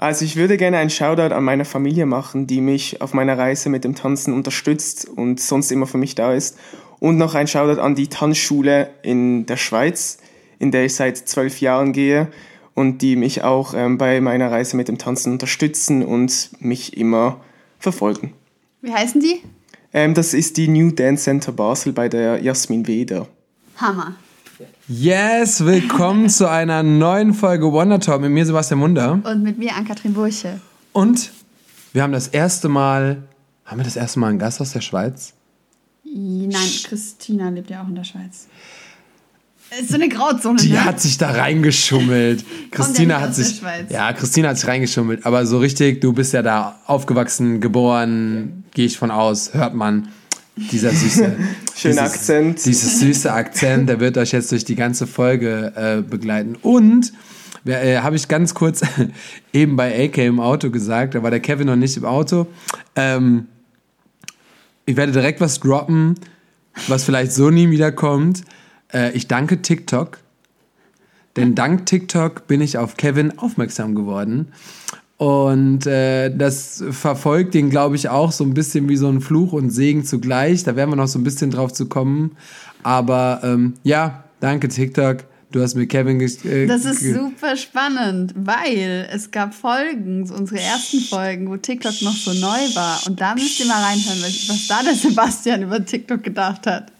Also ich würde gerne einen Shoutout an meine Familie machen, die mich auf meiner Reise mit dem Tanzen unterstützt und sonst immer für mich da ist. Und noch ein Shoutout an die Tanzschule in der Schweiz, in der ich seit zwölf Jahren gehe und die mich auch ähm, bei meiner Reise mit dem Tanzen unterstützen und mich immer verfolgen. Wie heißen die? Ähm, das ist die New Dance Center Basel bei der Jasmin Weder. Hammer. Yes, willkommen zu einer neuen Folge Wonder Talk mit mir Sebastian Munder. Und mit mir Ann-Kathrin Burche. Und wir haben das erste Mal, haben wir das erste Mal einen Gast aus der Schweiz? Nein, Christina lebt ja auch in der Schweiz. Ist so eine Grauzone. Die ne? hat sich da reingeschummelt. Christina hat sich, ja, Christina hat sich reingeschummelt. Aber so richtig, du bist ja da aufgewachsen, geboren, gehe ich von aus, hört man. Dieser süße, Schöner dieses, Akzent. Dieses süße Akzent, der wird euch jetzt durch die ganze Folge äh, begleiten. Und äh, habe ich ganz kurz eben bei AK im Auto gesagt, da war der Kevin noch nicht im Auto. Ähm, ich werde direkt was droppen, was vielleicht so nie wiederkommt. Äh, ich danke TikTok, denn dank TikTok bin ich auf Kevin aufmerksam geworden. Und äh, das verfolgt ihn, glaube ich, auch so ein bisschen wie so ein Fluch und Segen zugleich. Da werden wir noch so ein bisschen drauf zu kommen. Aber ähm, ja, danke TikTok. Du hast mir Kevin äh, Das ist super spannend, weil es gab Folgen, so unsere ersten Folgen, wo TikTok noch so neu war. Und da müsst ihr mal reinhören, was da der Sebastian über TikTok gedacht hat.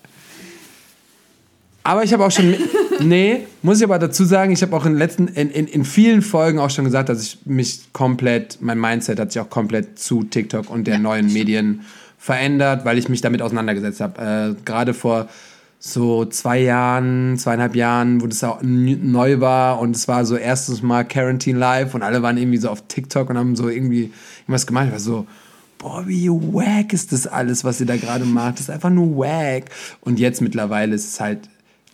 Aber ich habe auch schon. nee, muss ich aber dazu sagen, ich habe auch in, letzten, in, in, in vielen Folgen auch schon gesagt, dass ich mich komplett, mein Mindset hat sich auch komplett zu TikTok und der neuen Medien verändert, weil ich mich damit auseinandergesetzt habe. Äh, Gerade vor so zwei Jahren, zweieinhalb Jahren, wo das auch neu war und es war so erstes Mal Quarantine Live und alle waren irgendwie so auf TikTok und haben so irgendwie irgendwas gemacht. Ich war so, boah, wie wack ist das alles, was ihr da gerade macht. Das ist einfach nur wack. Und jetzt mittlerweile ist es halt,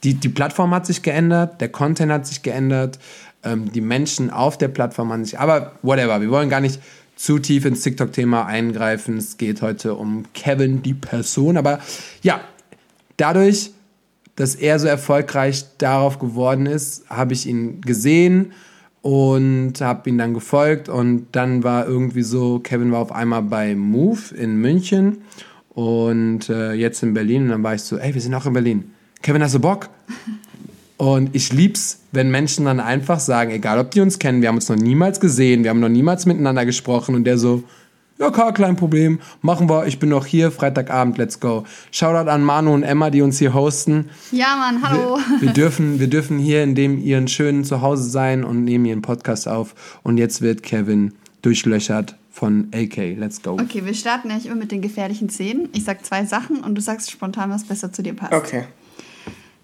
die, die Plattform hat sich geändert, der Content hat sich geändert, ähm, die Menschen auf der Plattform haben sich, aber whatever, wir wollen gar nicht zu tief ins TikTok-Thema eingreifen. Es geht heute um Kevin, die Person. Aber ja, dadurch, dass er so erfolgreich darauf geworden ist, habe ich ihn gesehen und habe ihn dann gefolgt und dann war irgendwie so, Kevin war auf einmal bei Move in München und äh, jetzt in Berlin und dann war ich so, ey, wir sind auch in Berlin. Kevin, hast du Bock? Und ich lieb's, wenn Menschen dann einfach sagen, egal ob die uns kennen, wir haben uns noch niemals gesehen, wir haben noch niemals miteinander gesprochen und der so, ja klar, kein Problem, machen wir, ich bin noch hier, Freitagabend, let's go. Shoutout an Manu und Emma, die uns hier hosten. Ja, Mann, hallo. Wir dürfen, wir dürfen hier in dem ihren schönen Zuhause sein und nehmen ihren Podcast auf. Und jetzt wird Kevin durchlöchert von AK. Let's go. Okay, wir starten eigentlich immer mit den gefährlichen Szenen. Ich sag zwei Sachen und du sagst spontan, was besser zu dir passt. Okay.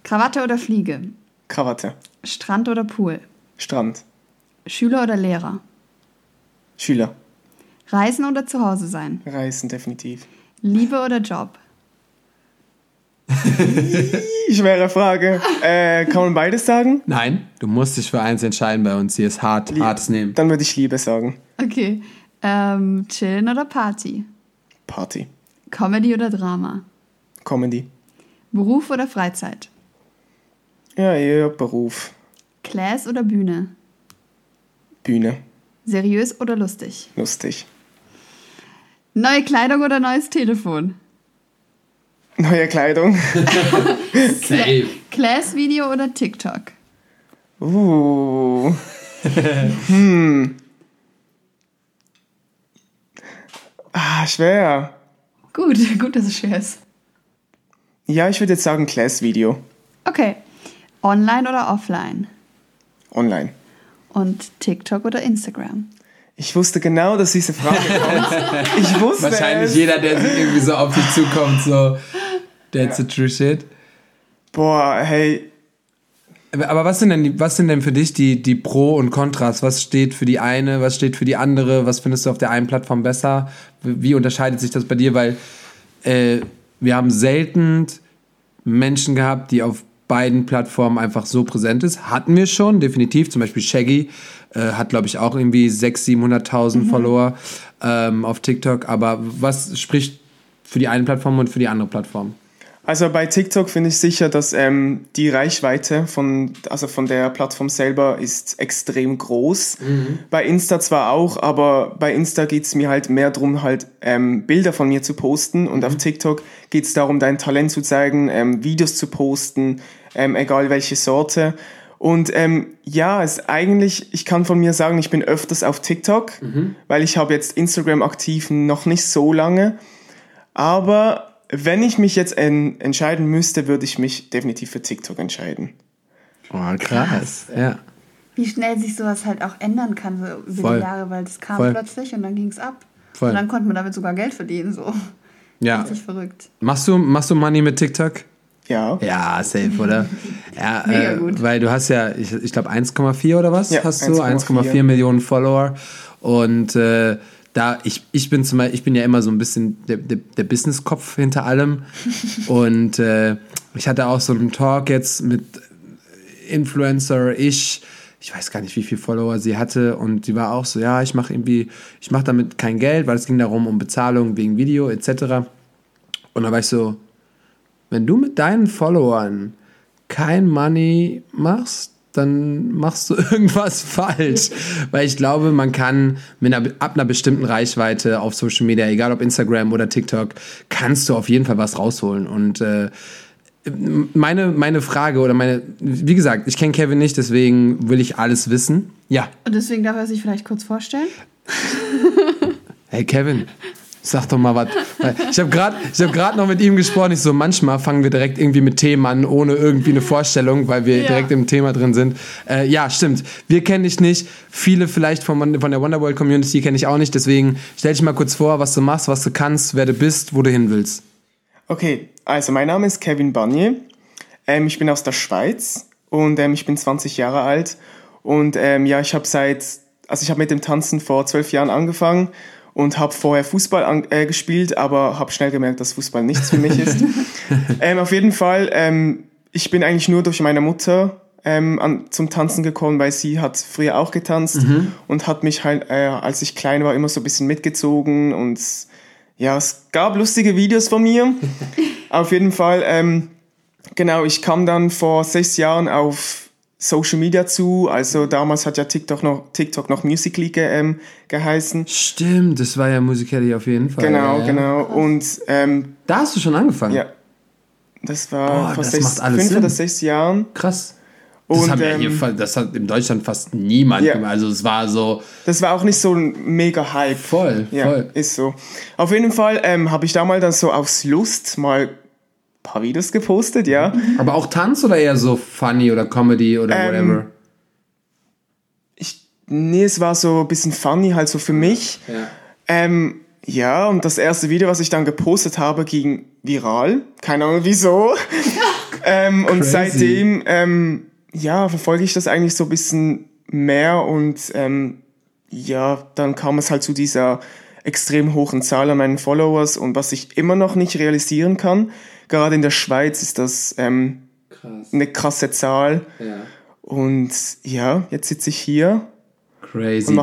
Krawatte oder Fliege? Krawatte. Strand oder Pool? Strand. Schüler oder Lehrer? Schüler. Reisen oder zu Hause sein? Reisen definitiv. Liebe oder Job? Schwere Frage. Äh, kann man beides sagen? Nein, du musst dich für eins entscheiden bei uns. Hier ist hart, hartes Nehmen. Dann würde ich Liebe sagen. Okay. Ähm, chillen oder Party? Party. Comedy oder Drama? Comedy. Beruf oder Freizeit? Ja, eher Beruf. Class oder Bühne? Bühne. Seriös oder lustig? Lustig. Neue Kleidung oder neues Telefon? Neue Kleidung. Safe. Class-Video oder TikTok? Uh. hm. Ah, schwer. Gut, gut, dass es schwer ist. Ja, ich würde jetzt sagen Class-Video. Okay. Online oder offline? Online. Und TikTok oder Instagram? Ich wusste genau, dass diese Frage kommt. Ich wusste Wahrscheinlich es. jeder, der irgendwie so auf dich zukommt, so, that's the true shit. Boah, hey. Aber was sind denn, was sind denn für dich die, die Pro und Kontras? Was steht für die eine, was steht für die andere? Was findest du auf der einen Plattform besser? Wie wie unterscheidet sich das bei dir? Weil äh, wir haben selten Menschen gehabt, die auf beiden Plattformen einfach so präsent ist. Hatten wir schon, definitiv. Zum Beispiel Shaggy äh, hat, glaube ich, auch irgendwie 600.000, 700.000 Follower ähm, auf TikTok. Aber was spricht für die eine Plattform und für die andere Plattform? Also bei TikTok finde ich sicher, dass ähm, die Reichweite von, also von der Plattform selber ist extrem groß. Bei Insta zwar auch, aber bei Insta geht's mir halt mehr darum, halt ähm, Bilder von mir zu posten und auf TikTok geht's darum, dein Talent zu zeigen, ähm, Videos zu posten, ähm, egal welche Sorte. Und ähm, ja, es eigentlich, ich kann von mir sagen, ich bin öfters auf TikTok, weil ich habe jetzt Instagram aktiv noch nicht so lange. Aber wenn ich mich jetzt en entscheiden müsste, würde ich mich definitiv für TikTok entscheiden. Oh, krass. Ja. Wie schnell sich sowas halt auch ändern kann so über Voll. die Jahre, weil das kam Voll. plötzlich und dann ging es ab. Voll. Und dann konnte man damit sogar Geld verdienen, so. ja. Richtig verrückt. Machst du, machst du Money mit TikTok? Ja. Ja, safe, oder? Ja, Mega äh, gut. Weil du hast ja, ich, ich glaube 1,4 oder was Ja, hast du? 1,4. 1,4 Millionen Follower. Und äh, da, ich, ich bin zum Beispiel, ich bin ja immer so ein bisschen der, der, der Business-Kopf hinter allem. Und äh, ich hatte auch so einen Talk jetzt mit Influencer, ich, ich weiß gar nicht, wie viele Follower sie hatte und sie war auch so, ja, ich mache irgendwie, ich mache damit kein Geld, weil es ging darum um Bezahlung wegen Video etc. Und da war ich so, wenn du mit deinen Followern kein Money machst, dann machst du irgendwas falsch. Weil ich glaube, man kann mit einer, ab einer bestimmten Reichweite auf Social Media, egal ob Instagram oder TikTok, kannst du auf jeden Fall was rausholen. Und äh, meine, meine Frage oder meine, wie gesagt, ich kenne Kevin nicht, deswegen will ich alles wissen. Ja. Und deswegen darf er sich vielleicht kurz vorstellen. Hey Kevin, sag doch mal was. Ich habe gerade hab grad noch mit ihm gesprochen. Ich so, manchmal fangen wir direkt irgendwie mit Themen an, ohne irgendwie eine Vorstellung, weil wir Ja. direkt im Thema drin sind. Äh, ja, stimmt. Wir kennen dich nicht. Viele vielleicht von, von der Wonderworld Community kenne ich auch nicht. Deswegen stell dich mal kurz vor, was du machst, was du kannst, wer du bist, wo du hin willst. Okay, also mein Name ist Kevin Barnier. Ähm, ich bin aus der Schweiz und ähm, ich bin 20 Jahre alt. Und ähm, ja, ich habe seit, also ich habe mit dem Tanzen vor zwölf Jahren angefangen und habe vorher Fußball an, äh, gespielt, aber habe schnell gemerkt, dass Fußball nichts für mich ist. ähm, auf jeden Fall, ähm, ich bin eigentlich nur durch meine Mutter ähm, an, zum Tanzen gekommen, weil sie hat früher auch getanzt und hat mich halt, äh, als ich klein war, immer so ein bisschen mitgezogen und ja, es gab lustige Videos von mir. Auf jeden Fall, ähm, genau, ich kam dann vor sechs Jahren auf Social Media zu. Also damals hat ja TikTok noch, TikTok noch Musical.ly ge, ähm, geheißen. Stimmt, das war ja Musical.ly auf jeden Fall. Genau, ja, genau. Und ähm, Da hast du schon angefangen. ja, das war Boah, vor das sechs, fünf Sinn. oder sechs Jahren. Krass. Das, Und, ähm, hier, das hat in Deutschland fast niemand Ja. gemacht. Also es war so Das war auch nicht so ein mega Hype. voll, Ja, voll. ist so. Auf jeden Fall ähm, habe ich damals dann so aus Lust mal paar Videos gepostet, ja. Aber auch Tanz oder eher so funny oder Comedy oder Ähm, whatever? Ich, nee, es war so ein bisschen funny, halt so für mich. Ja. Ähm, ja, und das erste Video, was ich dann gepostet habe, ging viral. Keine Ahnung wieso. ähm, und seitdem, ähm, ja, verfolge ich das eigentlich so ein bisschen mehr und ähm, ja, dann kam es halt zu dieser extrem hohen Zahl an meinen Followers und was ich immer noch nicht realisieren kann, gerade in der Schweiz ist das ähm, Krass. eine krasse Zahl Ja. und ja, jetzt sitze ich hier Crazy. Du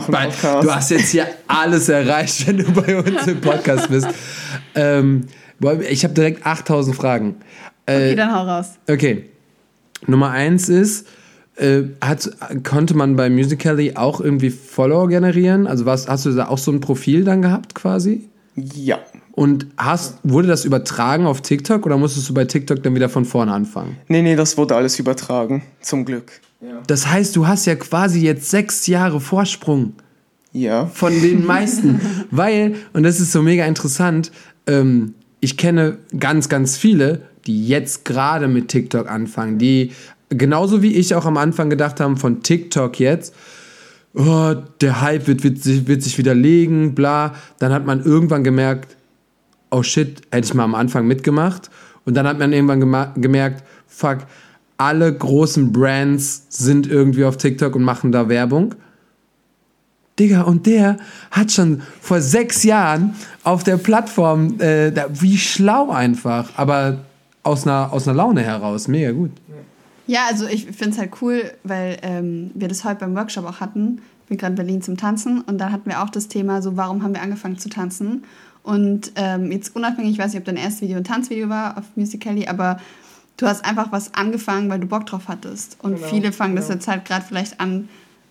hast jetzt hier alles erreicht, wenn du bei uns im Podcast bist. Ähm, ich habe direkt 8000 Fragen. Okay, Äh, dann hau raus. okay. Nummer eins ist, äh, hat, konnte man bei Musical.ly auch irgendwie Follower generieren? Also was, hast du da auch so ein Profil dann gehabt quasi? ja. Und hast, wurde das übertragen auf TikTok oder musstest du bei TikTok dann wieder von vorne anfangen? Nee, nee, das wurde alles übertragen, zum Glück. Das heißt, du hast ja quasi jetzt sechs Jahre Vorsprung Ja. von den meisten. Weil, und das ist so mega interessant, ähm, ich kenne ganz, ganz viele, die jetzt gerade mit TikTok anfangen, die genauso wie ich auch am Anfang gedacht haben, von TikTok jetzt, oh, der Hype wird, wird, sich, wird sich widerlegen, bla. Dann hat man irgendwann gemerkt, oh shit, hätte ich mal am Anfang mitgemacht. Und dann hat man irgendwann gemerkt, fuck, alle großen Brands sind irgendwie auf TikTok und machen da Werbung. Digga, und der hat schon vor sechs Jahren auf der Plattform, äh, da, wie schlau einfach, aber aus einer, aus einer Laune heraus, mega gut. Ja, also ich finde es halt cool, weil ähm, wir das heute beim Workshop auch hatten. Ich bin gerade in Berlin zum Tanzen und dann hatten wir auch das Thema, so warum haben wir angefangen zu tanzen? Und ähm, jetzt unabhängig, ich weiß nicht, ob dein erstes Video ein Tanzvideo war auf Musical.ly, aber du hast einfach was angefangen, weil du Bock drauf hattest. Und Genau, viele fangen das genau. jetzt halt gerade vielleicht an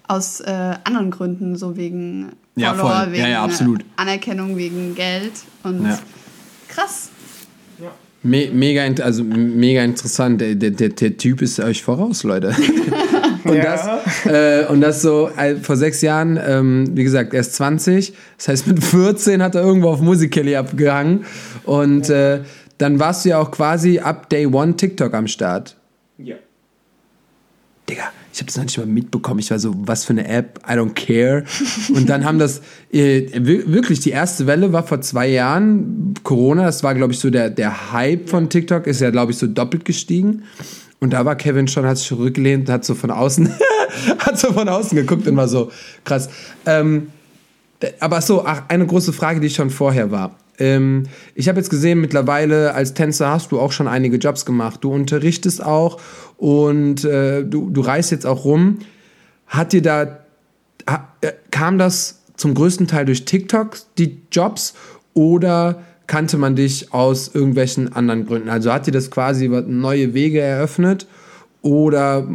aus äh, anderen Gründen, so wegen Ja, Follower, voll. wegen Ja, ja, absolut. Anerkennung, wegen Geld. Und Ja. krass. Me mega, also mega interessant. Der, der, der Typ ist euch voraus, Leute. und, Ja. das, äh, und das so äh, vor sechs Jahren, ähm, wie gesagt, er ist 20. Das heißt, mit 14 hat er irgendwo auf Musical.ly abgehangen. Und äh, dann warst du ja auch quasi ab Day One TikTok am Start. Ja. Digga, ich habe das noch nicht mal mitbekommen. Ich war so, was für eine App, I don't care. Und dann haben das, äh, wir- wirklich, die erste Welle war vor zwei Jahren, Corona, das war, glaube ich, so der, der Hype von TikTok, ist ja, glaube ich, so doppelt gestiegen. Und da war Kevin schon, hat sich zurückgelehnt, hat so von außen, hat so von außen geguckt und war so, krass. Ähm, aber so, ach, eine große Frage, die schon vorher war. Ähm, ich habe jetzt gesehen, mittlerweile als Tänzer hast du auch schon einige Jobs gemacht. Du unterrichtest auch und äh, du, du reist jetzt auch rum. Hat dir da, ha, äh, kam das zum größten Teil durch TikTok, die Jobs, oder kannte man dich aus irgendwelchen anderen Gründen? Also hat dir das quasi neue Wege eröffnet? Oder,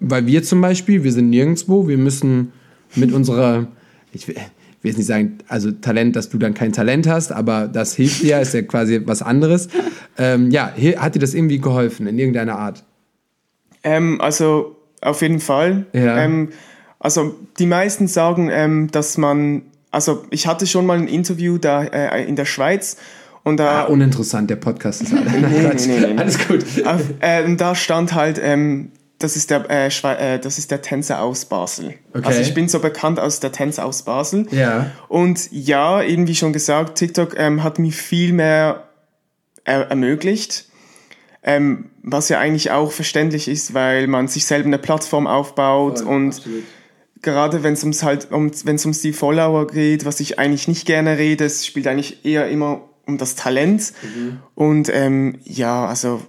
weil wir zum Beispiel, wir sind nirgendwo, wir müssen mit unserer, ich will, ich will jetzt nicht sagen, also Talent, dass du dann kein Talent hast, aber das hilft dir, ist ja quasi was anderes. Ähm, ja, hat dir das irgendwie geholfen, in irgendeiner Art? Ähm, also auf jeden Fall. Ja. Ähm, also die meisten sagen, ähm, dass man, also ich hatte schon mal ein Interview da äh, in der Schweiz und da Ah, uninteressant, der Podcast ist alles. nee, nee, nee. Alles gut. Auf, äh, und da stand halt, ähm, das ist der, äh, Schwe äh, das ist der Tänzer aus Basel. Okay. Also ich bin so bekannt aus der Tänzer aus Basel. Ja. Und ja, eben wie schon gesagt, TikTok ähm, hat mir viel mehr er ermöglicht. Ähm, was ja eigentlich auch verständlich ist, weil man sich selber eine Plattform aufbaut und gerade wenn es ums halt um wenn es ums die Follower geht, was ich eigentlich nicht gerne rede, es spielt eigentlich eher immer um das Talent und ähm, ja, also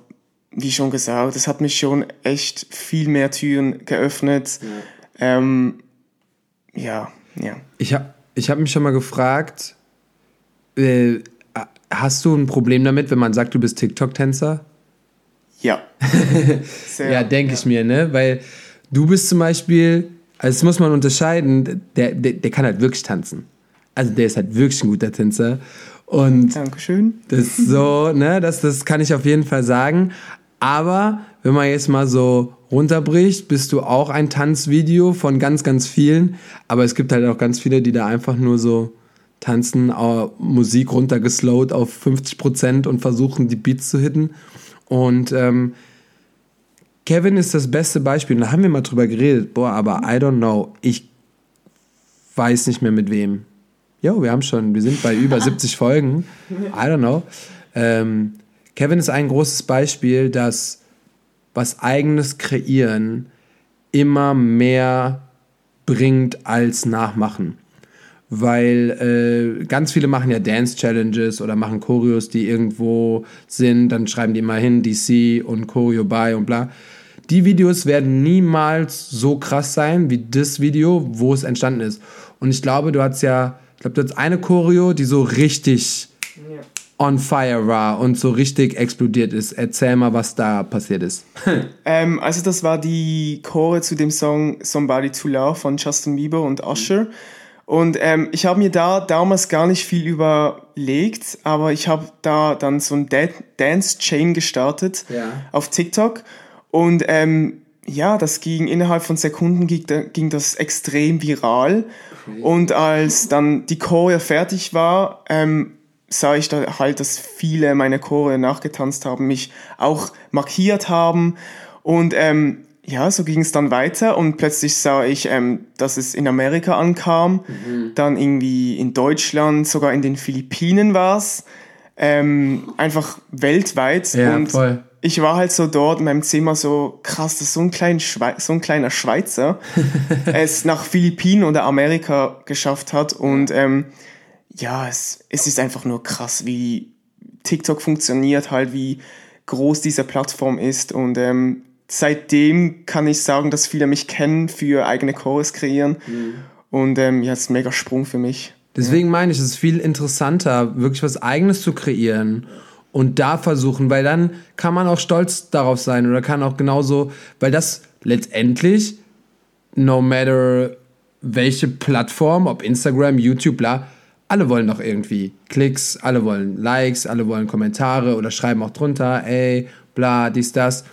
wie schon gesagt, es hat mich schon echt viel mehr Türen geöffnet. Ja, ähm, ja. ja. Ich habe ich hab mich schon mal gefragt, äh, hast du ein Problem damit, wenn man sagt, du bist TikTok-Tänzer? Ja. Sehr, Ja, denke ich mir, ne? Weil du bist zum Beispiel, also das muss man unterscheiden, der, der, der kann halt wirklich tanzen. Also der ist halt wirklich ein guter Tänzer. Und Dankeschön. das so, ne, das, das kann ich auf jeden Fall sagen. Aber wenn man jetzt mal so runterbricht, bist du auch ein Tanzvideo von ganz, ganz vielen. Aber es gibt halt auch ganz viele, die da einfach nur so tanzen, Musik runtergeslowt auf 50% und versuchen, die Beats zu hitten. Und ähm, Kevin ist das beste Beispiel. Und da haben wir mal drüber geredet. Boah, aber I don't know. Ich weiß nicht mehr mit wem. Jo, wir haben schon, wir sind bei über 70 Folgen. I don't know. Ähm, Kevin ist ein großes Beispiel, dass was eigenes kreieren immer mehr bringt als nachmachen. Weil äh, ganz viele machen ja Dance-Challenges oder machen Choreos, die irgendwo sind, dann schreiben die immer hin, DC und Choreo bei und bla. Die Videos werden niemals so krass sein wie das Video, wo es entstanden ist. Und ich glaube, du hast ja, ich glaube, du hast eine Choreo, die so richtig on fire war und so richtig explodiert ist. Erzähl mal, was da passiert ist. Ähm, also das war die Chore zu dem Song Somebody to Love von Justin Bieber und Usher. Und ähm, ich habe mir da damals gar nicht viel überlegt, aber ich habe da dann so ein Dan Dance-Chain gestartet Ja. auf TikTok. Und ähm, ja, das ging innerhalb von Sekunden ging, ging das extrem viral. Und als dann die Choreo fertig war, ähm, sah ich da halt, dass viele meine Chore nachgetanzt haben, mich auch markiert haben. Und ähm, ja, so ging es dann weiter und plötzlich sah ich, ähm, dass es in Amerika ankam, dann irgendwie in Deutschland, sogar in den Philippinen war es, ähm, einfach weltweit. Ja, und voll. ich war halt so dort in meinem Zimmer so, krass, dass so ein, klein Schwei so ein kleiner Schweizer es nach Philippinen oder Amerika geschafft hat. Und ähm, ja, es, es ist einfach nur krass, wie TikTok funktioniert, halt wie groß diese Plattform ist. Und ähm, seitdem kann ich sagen, dass viele mich kennen für eigene Chores kreieren. Und ähm, ja, es ist ein mega Sprung für mich. Deswegen meine ich, es ist viel interessanter, wirklich was Eigenes zu kreieren und da versuchen, weil dann kann man auch stolz darauf sein oder kann auch genauso, weil das letztendlich, no matter welche Plattform, ob Instagram, YouTube, bla, alle wollen doch irgendwie Klicks, alle wollen Likes, alle wollen Kommentare oder schreiben auch drunter, ey, bla, dies, das.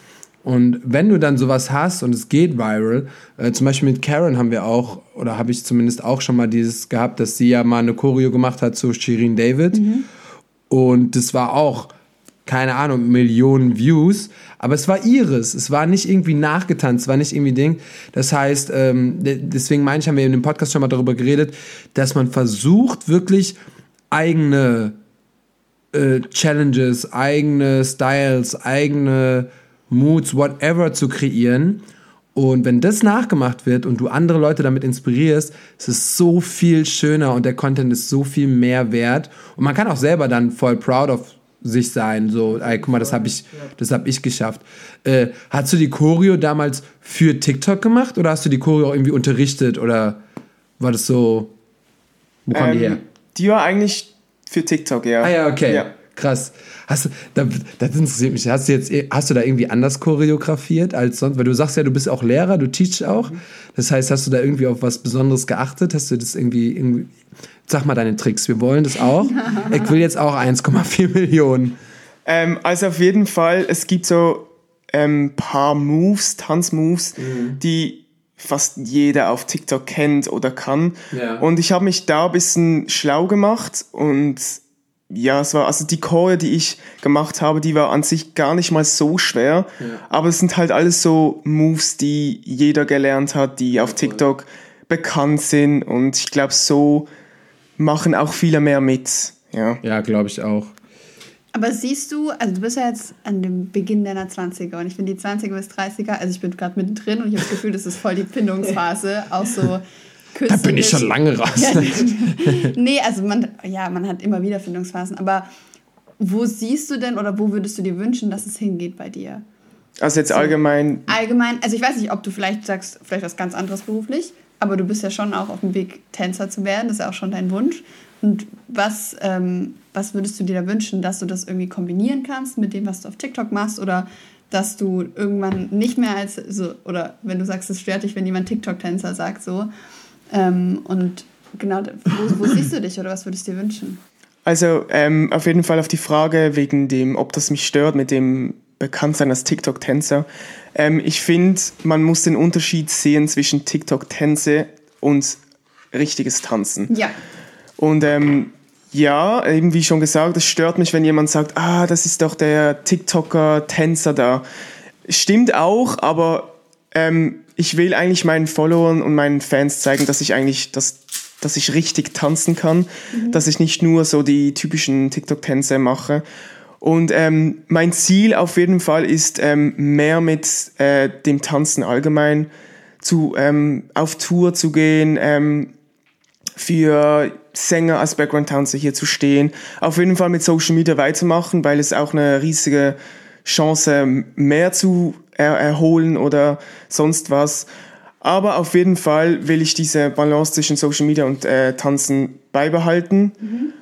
Und wenn du dann sowas hast und es geht viral, äh, zum Beispiel mit Karen haben wir auch, oder habe ich zumindest auch schon mal dieses gehabt, dass sie ja mal eine Choreo gemacht hat zu Shirin David. Mhm. Und das war auch, keine Ahnung, Millionen Views, aber es war ihres. Es war nicht irgendwie nachgetanzt, es war nicht irgendwie Ding. Das heißt, ähm, deswegen meine ich, haben wir in dem Podcast schon mal darüber geredet, dass man versucht, wirklich eigene äh, Challenges, eigene Styles, eigene Moods, whatever zu kreieren. Und wenn das nachgemacht wird und du andere Leute damit inspirierst, ist es so viel schöner und der Content ist so viel mehr wert. Und man kann auch selber dann voll proud of sich sein. So, ey, guck mal, das habe ich, das hab ich geschafft. Äh, hast du die Choreo damals für TikTok gemacht oder hast du die Choreo auch irgendwie unterrichtet oder war das so? Wo kam ähm, die her? Die war eigentlich für TikTok, ja. Ah ja, okay. Ja. Krass. Hast du, da, das interessiert mich. Hast du jetzt, hast du da irgendwie anders choreografiert als sonst? Weil du sagst ja, du bist auch Lehrer, du teachst auch. Das heißt, hast du da irgendwie auf was Besonderes geachtet? Hast du das irgendwie, irgendwie sag mal deine Tricks. Wir wollen das auch. Ich will jetzt auch 1,4 Millionen. Ähm, also auf jeden Fall, es gibt so ein ähm, paar Moves, Tanzmoves, mhm. die fast jeder auf TikTok kennt oder kann. Ja. Und ich habe mich da ein bisschen schlau gemacht und ja, es war, also die Chore, die ich gemacht habe, die war an sich gar nicht mal so schwer. Ja. Aber es sind halt alles so Moves, die jeder gelernt hat, die auf TikTok bekannt sind. Und ich glaube, so machen auch viele mehr mit. Ja, ja glaube ich auch. Aber siehst du, also du bist ja jetzt an dem Beginn deiner 20er und ich finde die 20er bis 30er, also ich bin gerade mittendrin und ich habe das Gefühl, das ist voll die Findungsphase, auch so da bin ich schon lange raus. nee, also man, ja, man hat immer wieder Findungsphasen. Aber wo siehst du denn oder wo würdest du dir wünschen, dass es hingeht bei dir? Also jetzt so, allgemein. Allgemein, also ich weiß nicht, ob du vielleicht sagst, vielleicht was ganz anderes beruflich, aber du bist ja schon auch auf dem Weg, Tänzer zu werden. Das ist ja auch schon dein Wunsch. Und was, ähm, was würdest du dir da wünschen, dass du das irgendwie kombinieren kannst mit dem, was du auf TikTok machst oder dass du irgendwann nicht mehr als so, oder wenn du sagst, es stört dich, wenn jemand TikTok-Tänzer sagt, so, ähm, und genau, wo, wo siehst du dich oder was würdest du dir wünschen? Also ähm, auf jeden Fall auf die Frage wegen dem, ob das mich stört mit dem Bekanntsein als TikTok-Tänzer. Ähm, ich finde, man muss den Unterschied sehen zwischen TikTok-Tänze und richtiges Tanzen. Ja. Und ähm, ja, eben wie schon gesagt, es stört mich, wenn jemand sagt, ah, das ist doch der TikToker-Tänzer da. Stimmt auch, aber ähm, ich will eigentlich meinen Followern und meinen Fans zeigen, dass ich eigentlich, dass, dass ich richtig tanzen kann, mhm. dass ich nicht nur so die typischen TikTok-Tänze mache. Und ähm, mein Ziel auf jeden Fall ist, ähm, mehr mit äh, dem Tanzen allgemein zu, ähm, auf Tour zu gehen, ähm, für Sänger als Background-Tanzer hier zu stehen, auf jeden Fall mit Social Media weitermachen, weil es auch eine riesige Chance mehr zu er erholen oder sonst was. Aber auf jeden Fall will ich diese Balance zwischen Social Media und äh, Tanzen beibehalten. Mhm.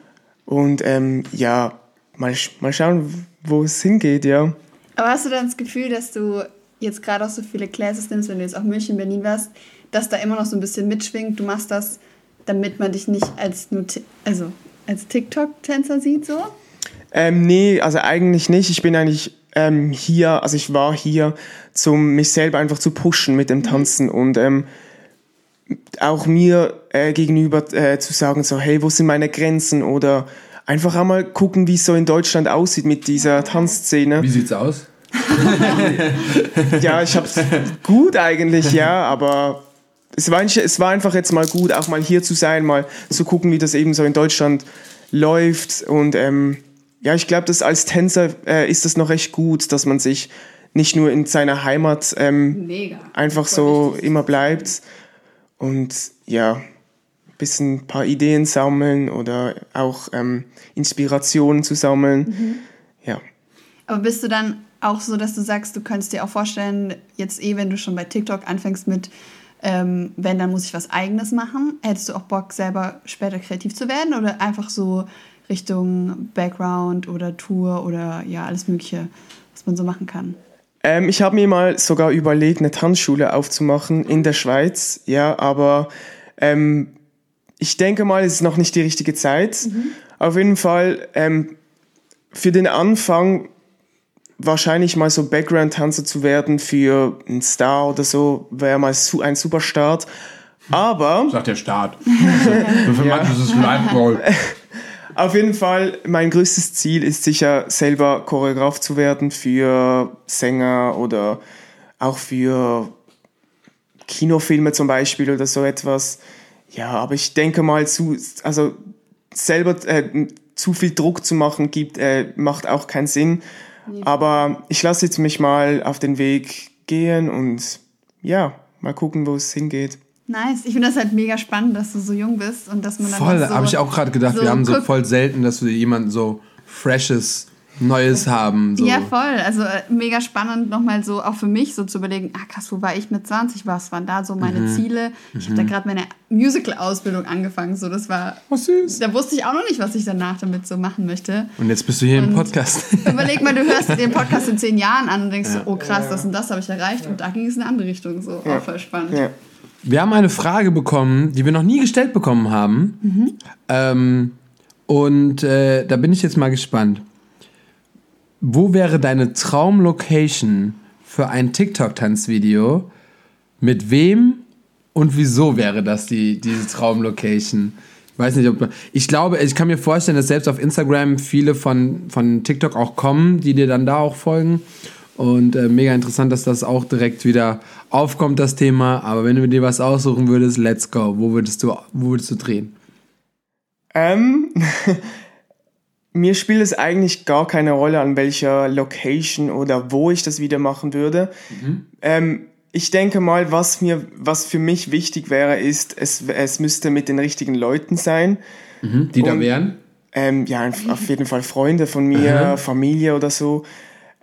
Und ähm, ja, mal, mal schauen, wo es hingeht, ja. Aber hast du dann das Gefühl, dass du jetzt gerade auch so viele Classes nimmst, wenn du jetzt auch München, Berlin warst, dass da immer noch so ein bisschen mitschwingt? Du machst das, damit man dich nicht als, nur also als TikTok-Tänzer sieht, so? Ähm, nee, also eigentlich nicht. Ich bin eigentlich ähm, hier, also ich war hier, um mich selber einfach zu pushen mit dem Tanzen und ähm, auch mir äh, gegenüber äh, zu sagen, so, hey, wo sind meine Grenzen? Oder einfach einmal gucken, wie es so in Deutschland aussieht mit dieser Tanzszene. Wie sieht's aus? ja, ich hab's gut eigentlich, ja, aber es war, es war einfach jetzt mal gut, auch mal hier zu sein, mal zu gucken, wie das eben so in Deutschland läuft und ähm, ja, ich glaube, dass als Tänzer äh, ist das noch recht gut, dass man sich nicht nur in seiner Heimat ähm, einfach so immer bleibt und ja, ein bisschen ein paar Ideen sammeln oder auch ähm, Inspirationen zu sammeln. Mhm. Ja. Aber bist du dann auch so, dass du sagst, du könntest dir auch vorstellen, jetzt eh, wenn du schon bei TikTok anfängst mit ähm, wenn, dann muss ich was Eigenes machen. Hättest du auch Bock, selber später kreativ zu werden oder einfach so Richtung Background oder Tour oder ja, alles Mögliche, was man so machen kann? Ähm, ich habe mir mal sogar überlegt, eine Tanzschule aufzumachen in der Schweiz, ja, aber ähm, ich denke mal, es ist noch nicht die richtige Zeit. Mhm. Auf jeden Fall ähm, für den Anfang wahrscheinlich mal so Background-Tanzer zu werden für einen Star oder so, wäre mal ein super Start. Aber. Sagt der Start. für manche ist es Live-Goal. Auf jeden Fall, mein größtes Ziel ist sicher, selber Choreograf zu werden für Sänger oder auch für Kinofilme zum Beispiel oder so etwas. Ja, aber ich denke mal, zu, also selber äh, zu viel Druck zu machen, gibt, äh, macht auch keinen Sinn. Nee. Aber ich lasse jetzt mich mal auf den Weg gehen und ja, mal gucken, wo es hingeht. Nice. Ich finde das halt mega spannend, dass du so jung bist und dass man dann. Voll, so, habe ich auch gerade gedacht, so wir haben so voll selten, dass wir jemanden so freshes Neues haben. So. Ja, voll. Also äh, mega spannend nochmal so, auch für mich so zu überlegen, ah krass, wo war ich mit 20? Was waren da so meine mhm. Ziele? Ich mhm. habe da gerade meine Musical-Ausbildung angefangen. So, das war. Oh, süß. Da wusste ich auch noch nicht, was ich danach damit so machen möchte. Und jetzt bist du hier und im Podcast. Überleg mal, du hörst den Podcast in zehn Jahren an und denkst ja. so, oh krass, das und das habe ich erreicht. Und da ging es in eine andere Richtung. So, ja. auch voll spannend. Ja. Wir haben eine Frage bekommen, die wir noch nie gestellt bekommen haben. Mhm. Ähm, und äh, da bin ich jetzt mal gespannt. Wo wäre deine Traumlocation für ein TikTok-Tanzvideo? Mit wem und wieso wäre das die, diese Traumlocation? Ich weiß nicht, ob. Ich glaube, ich kann mir vorstellen, dass selbst auf Instagram viele von, von TikTok auch kommen, die dir dann da auch folgen. Und äh, mega interessant, dass das auch direkt wieder aufkommt, das Thema. Aber wenn du dir was aussuchen würdest, let's go. Wo würdest du, wo würdest du drehen? Ähm, mir spielt es eigentlich gar keine Rolle, an welcher Location oder wo ich das wieder machen würde. Mhm. Ähm, ich denke mal, was mir, was für mich wichtig wäre, ist, es, es müsste mit den richtigen Leuten sein. Mhm, die Und, da wären? Ähm, ja, auf jeden Fall Freunde von mir, Aha. Familie oder so.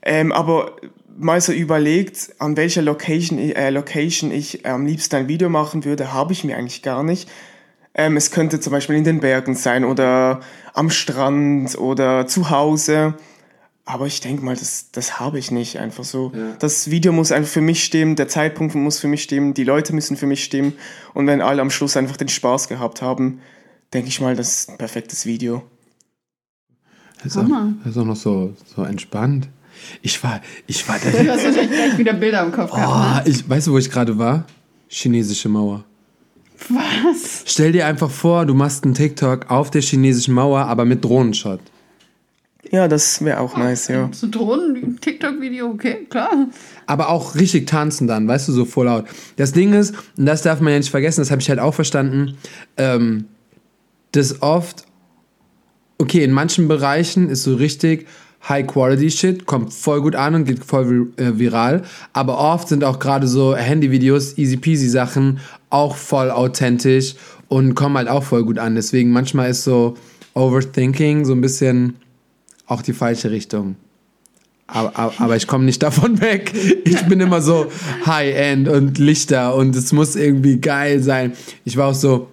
Ähm, aber mal so überlegt, an welcher Location, äh, Location ich am liebsten ein Video machen würde, habe ich mir eigentlich gar nicht. Ähm, es könnte zum Beispiel in den Bergen sein oder am Strand oder zu Hause. Aber ich denke mal, das, das habe ich nicht einfach so. Ja. Das Video muss einfach für mich stimmen, der Zeitpunkt muss für mich stimmen, die Leute müssen für mich stimmen. Und wenn alle am Schluss einfach den Spaß gehabt haben, denke ich mal, das ist ein perfektes Video. Das ist, auch, das ist auch noch so, so entspannt. Ich war, ich war da. Du hast wahrscheinlich gleich wieder Bilder im Kopf oh, gehabt. Ne? Ich, weißt du, wo ich gerade war? Chinesische Mauer. Was? Stell dir einfach vor, du machst einen TikTok auf der chinesischen Mauer, aber mit Drohnenshot. Ja, das wäre auch nice, ja. So Drohnen-TikTok-Video, okay, klar. Aber auch richtig tanzen dann, weißt du, so voll laut. Das Ding ist, und das darf man ja nicht vergessen, das habe ich halt auch verstanden, ähm, dass oft, okay, in manchen Bereichen ist so richtig High-Quality-Shit, kommt voll gut an und geht voll äh, viral. Aber oft sind auch gerade so Handy-Videos, easy-peasy-Sachen auch voll authentisch und kommen halt auch voll gut an. Deswegen manchmal ist so Overthinking so ein bisschen auch die falsche Richtung. Aber, aber, aber ich komme nicht davon weg. Ich bin immer so High-End und Lichter und es muss irgendwie geil sein. Ich war auch so,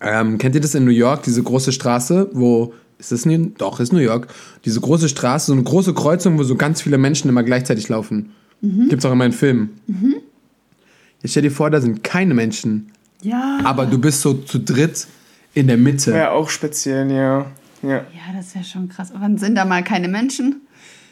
ähm, kennt ihr das in New York, diese große Straße, wo ist das New Doch, ist New York. Diese große Straße, so eine große Kreuzung, wo so ganz viele Menschen immer gleichzeitig laufen. Mhm. Gibt's auch in meinen Filmen. Mhm. Jetzt stell dir vor, da sind keine Menschen. Ja. Aber du bist so zu dritt in der Mitte. Wäre auch speziell, ja. Ja, ja das wäre schon krass. Wann sind da mal keine Menschen?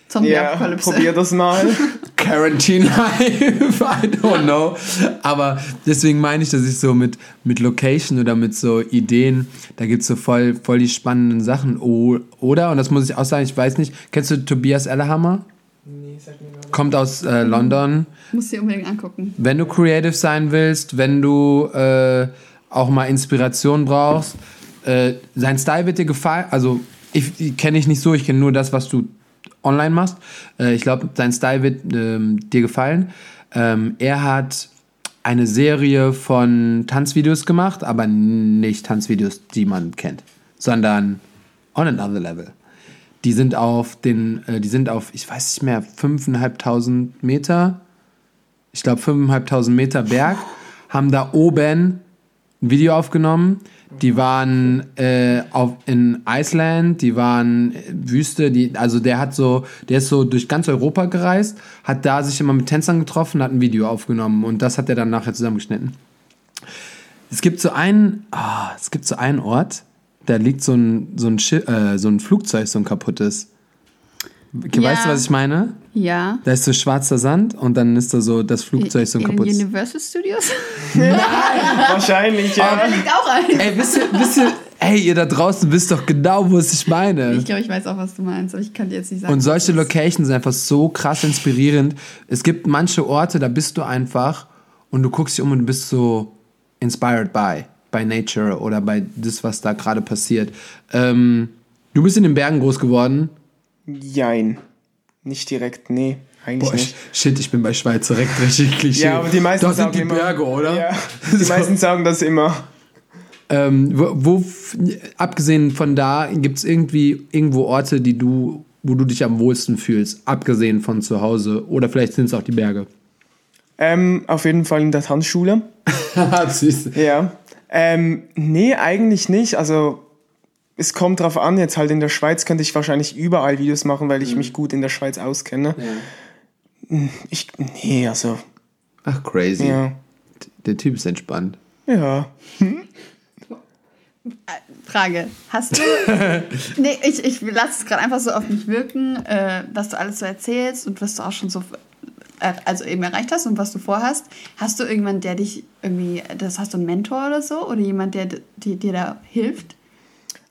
Zombie-Apokalypse. Ja, probier das mal. Quarantine Life, I don't know. Aber deswegen meine ich, dass ich so mit, mit Location oder mit so Ideen, da gibt es so voll, voll die spannenden Sachen. oder, und das muss ich auch sagen, ich weiß nicht, kennst du Tobias Ellerhammer? Nee, sag mir gar Kommt aus äh, London. Muss dir unbedingt angucken. Wenn du creative sein willst, wenn du äh, auch mal Inspiration brauchst, äh, sein Style wird dir gefallen. Also, ich, ich kenne ich nicht so, ich kenne nur das, was du online machst. Äh, ich glaube, sein Style wird ähm, dir gefallen. Ähm, er hat eine Serie von Tanzvideos gemacht, aber nicht Tanzvideos, die man kennt, sondern on another level. Die sind auf den, äh, die sind auf, ich weiß nicht mehr, 5.500 Meter. Ich glaube 5.500 Meter Berg. haben da oben ein Video aufgenommen. Die waren äh, auf, in Iceland, die waren äh, Wüste, die, also der hat so, der ist so durch ganz Europa gereist, hat da sich immer mit Tänzern getroffen, hat ein Video aufgenommen und das hat er dann nachher zusammengeschnitten. Es gibt so einen, ah, es gibt so einen Ort, da liegt so ein, so ein, Schi äh, so ein Flugzeug, so ein kaputtes. Ja. Weißt du, was ich meine? Ja. Da ist so schwarzer Sand und dann ist da so das Flugzeug so in den kaputtes. Universal Studios? Wahrscheinlich, ja. da liegt auch ein. Ey, wisst ihr, wisst ihr, ey, ihr da draußen wisst doch genau, was ich meine. Ich glaube, ich weiß auch, was du meinst, aber ich kann dir jetzt nicht sagen. Und solche. Locations sind einfach so krass inspirierend. Es gibt manche Orte, da bist du einfach und du guckst dich um und bist so inspired by, by nature oder bei das, was da gerade passiert. Ähm, du bist in den Bergen groß geworden. Jein. Nicht direkt, nee, eigentlich Boah, ich, nicht. shit, ich bin bei Schweiz direkt richtig Klischee. Ja, aber die meisten Dort sind sagen die immer, Berge, oder? Ja, die meisten sagen das immer. Ähm, wo, wo, abgesehen von da, gibt es irgendwie irgendwo Orte, die du, wo du dich am wohlsten fühlst, abgesehen von zu Hause? Oder vielleicht sind es auch die Berge. Ähm, auf jeden Fall in der Tanzschule. Süß. Ja. Ähm, nee, eigentlich nicht. Also es kommt drauf an, jetzt halt in der Schweiz könnte ich wahrscheinlich überall Videos machen, weil ich mich gut in der Schweiz auskenne. Ich, nee, also, Ach, crazy. ja. Der Typ ist entspannt. Ja. Frage. Hast du. nee, ich, ich lasse es gerade einfach so auf mich wirken, äh, was du alles so erzählst und was du auch schon so. äh, Also eben erreicht hast und was du vorhast. Hast du irgendwann, der dich irgendwie, das hast du einen Mentor oder so? Oder jemand, der dir da hilft?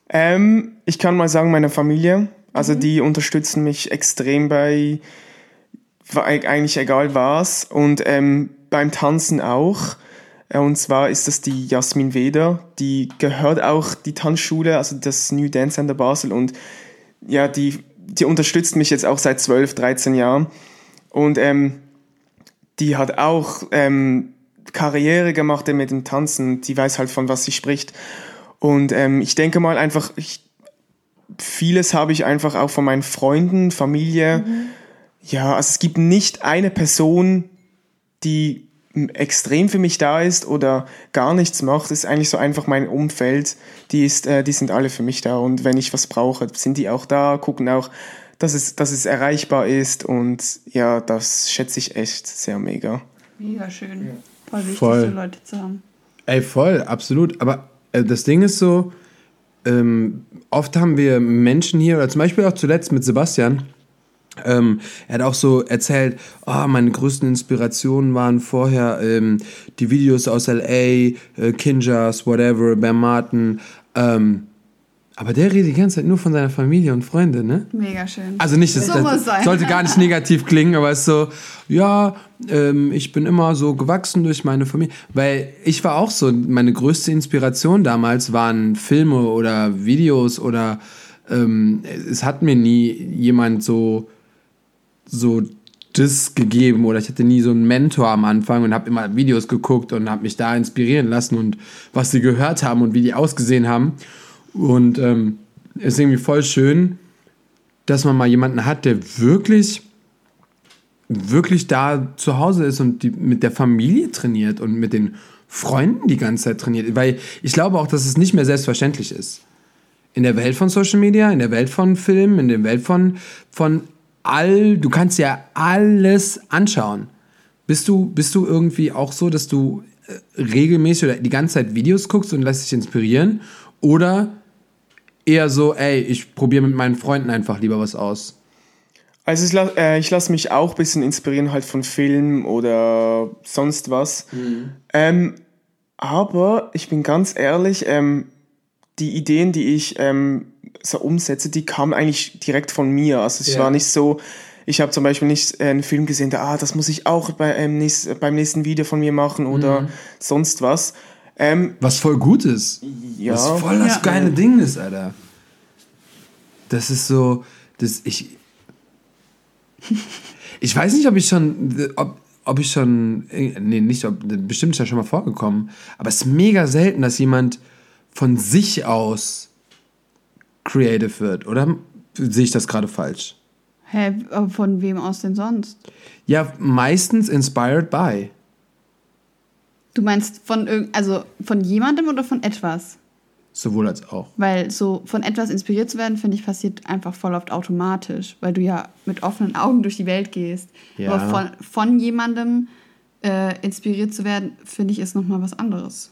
Ähm, ich kann mal sagen, meine Familie, also die unterstützen mich extrem bei eigentlich egal was. Und ähm, beim Tanzen auch. Äh, Und zwar ist das die Jasmin Weder, die gehört auch die Tanzschule, also das New Dance Center Basel. Und ja, die, die unterstützt mich jetzt auch seit 12, 13 Jahren. Und ähm, die hat auch ähm, Karriere gemacht mit dem Tanzen, die weiß halt von was sie spricht und ähm, ich denke mal einfach, ich, vieles habe ich einfach auch von meinen Freunden, Familie. Ja, also es gibt nicht eine Person, die extrem für mich da ist oder gar nichts macht. Es ist eigentlich so einfach mein Umfeld. Die, ist, äh, die sind alle für mich da. Und wenn ich was brauche, sind die auch da, gucken auch, dass es, dass es erreichbar ist. Und ja, das schätze ich echt sehr mega. Mega schön. Voll wichtig, Voll. so Leute zu haben. Ey, voll, absolut. Aber das Ding ist so, ähm, oft haben wir Menschen hier, oder zum Beispiel auch zuletzt mit Sebastian, ähm, er hat auch so erzählt, oh, meine größten Inspirationen waren vorher ähm, die Videos aus L.A., äh, Kinjas, whatever, Bam Martin. Ähm, aber der redet die ganze Zeit nur von seiner Familie und Freunde, ne? Mega schön. Also nicht, das, So das sollte gar nicht negativ klingen, aber es ist so, ja, ähm, ich bin immer so gewachsen durch meine Familie. Weil ich war auch so, meine größte Inspiration damals waren Filme oder Videos oder ähm, es hat mir nie jemand so, so das gegeben oder ich hatte nie so einen Mentor am Anfang und habe immer Videos geguckt und habe mich da inspirieren lassen und was sie gehört haben und wie die ausgesehen haben. Und ähm, ist irgendwie voll schön, dass man mal jemanden hat, der wirklich, wirklich da zu Hause ist und die, mit der Familie trainiert und mit den Freunden die ganze Zeit trainiert. Weil ich glaube auch, dass es nicht mehr selbstverständlich ist. In der Welt von Social Media, in der Welt von Filmen, in der Welt von, von all, du kannst ja alles anschauen. Bist du, bist du irgendwie auch so, dass du äh, regelmäßig oder die ganze Zeit Videos guckst und lässt dich inspirieren? Oder eher so, ey, ich probiere mit meinen Freunden einfach lieber was aus? Also ich, äh, ich lasse mich auch ein bisschen inspirieren halt von Film oder sonst was. Ähm, aber ich bin ganz ehrlich, ähm, die Ideen, die ich ähm, so umsetze, die kamen eigentlich direkt von mir. Also es Ja. war nicht so, ich habe zum Beispiel nicht äh, einen Film gesehen, der, ah, das muss ich auch bei, ähm, nächst, beim nächsten Video von mir machen oder sonst was. Ähm, Was voll gut ist. ja. Was voll das Ja. geile Ding ist, Alter. Das ist so, das ich. Ich weiß nicht, ob ich schon, ob, ob ich schon, nee, nicht, ob, bestimmt ist ja schon mal vorgekommen, aber es ist mega selten, dass jemand von sich aus creative wird, oder sehe ich das gerade falsch? Hä, aber von wem aus denn sonst? Ja, meistens inspired by. Du meinst von also von jemandem oder von etwas? Sowohl als auch. Weil so von etwas inspiriert zu werden, finde ich, passiert einfach voll oft automatisch, weil du ja mit offenen Augen durch die Welt gehst. Ja. Aber von, von jemandem äh, inspiriert zu werden, finde ich, ist nochmal was anderes.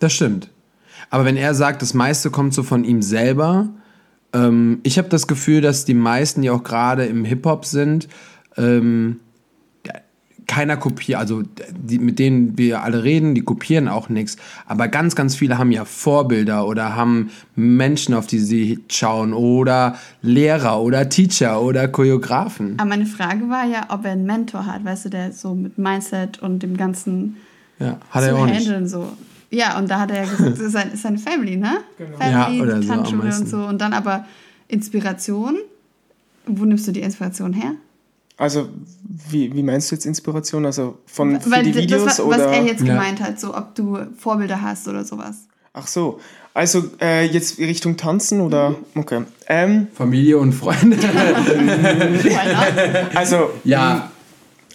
Das stimmt. Aber wenn er sagt, das meiste kommt so von ihm selber, ähm, ich habe das Gefühl, dass die meisten, die auch gerade im Hip-Hop sind, ähm, keiner kopiert, also die, mit denen wir alle reden, die kopieren auch nichts. Aber ganz, ganz viele haben ja Vorbilder oder haben Menschen, auf die sie schauen oder Lehrer oder Teacher oder Choreografen. Aber meine Frage war ja, ob er einen Mentor hat, weißt du, der so mit Mindset und dem ganzen Ja, hat zu er auch nicht. handeln so. Ja, und da hat er ja gesagt, das ist, sein, ist seine Family, ne? Family, Ja, oder so Tanzschule und so. Und dann aber Inspiration. Wo nimmst du die Inspiration her? Also, wie, wie meinst du jetzt Inspiration? Also von für Weil die das, Videos was, oder? was er jetzt Ja. gemeint hat, so ob du Vorbilder hast oder sowas. Ach so. Also äh, jetzt Richtung Tanzen oder? Okay. Ähm, Familie und Freunde. Also ja,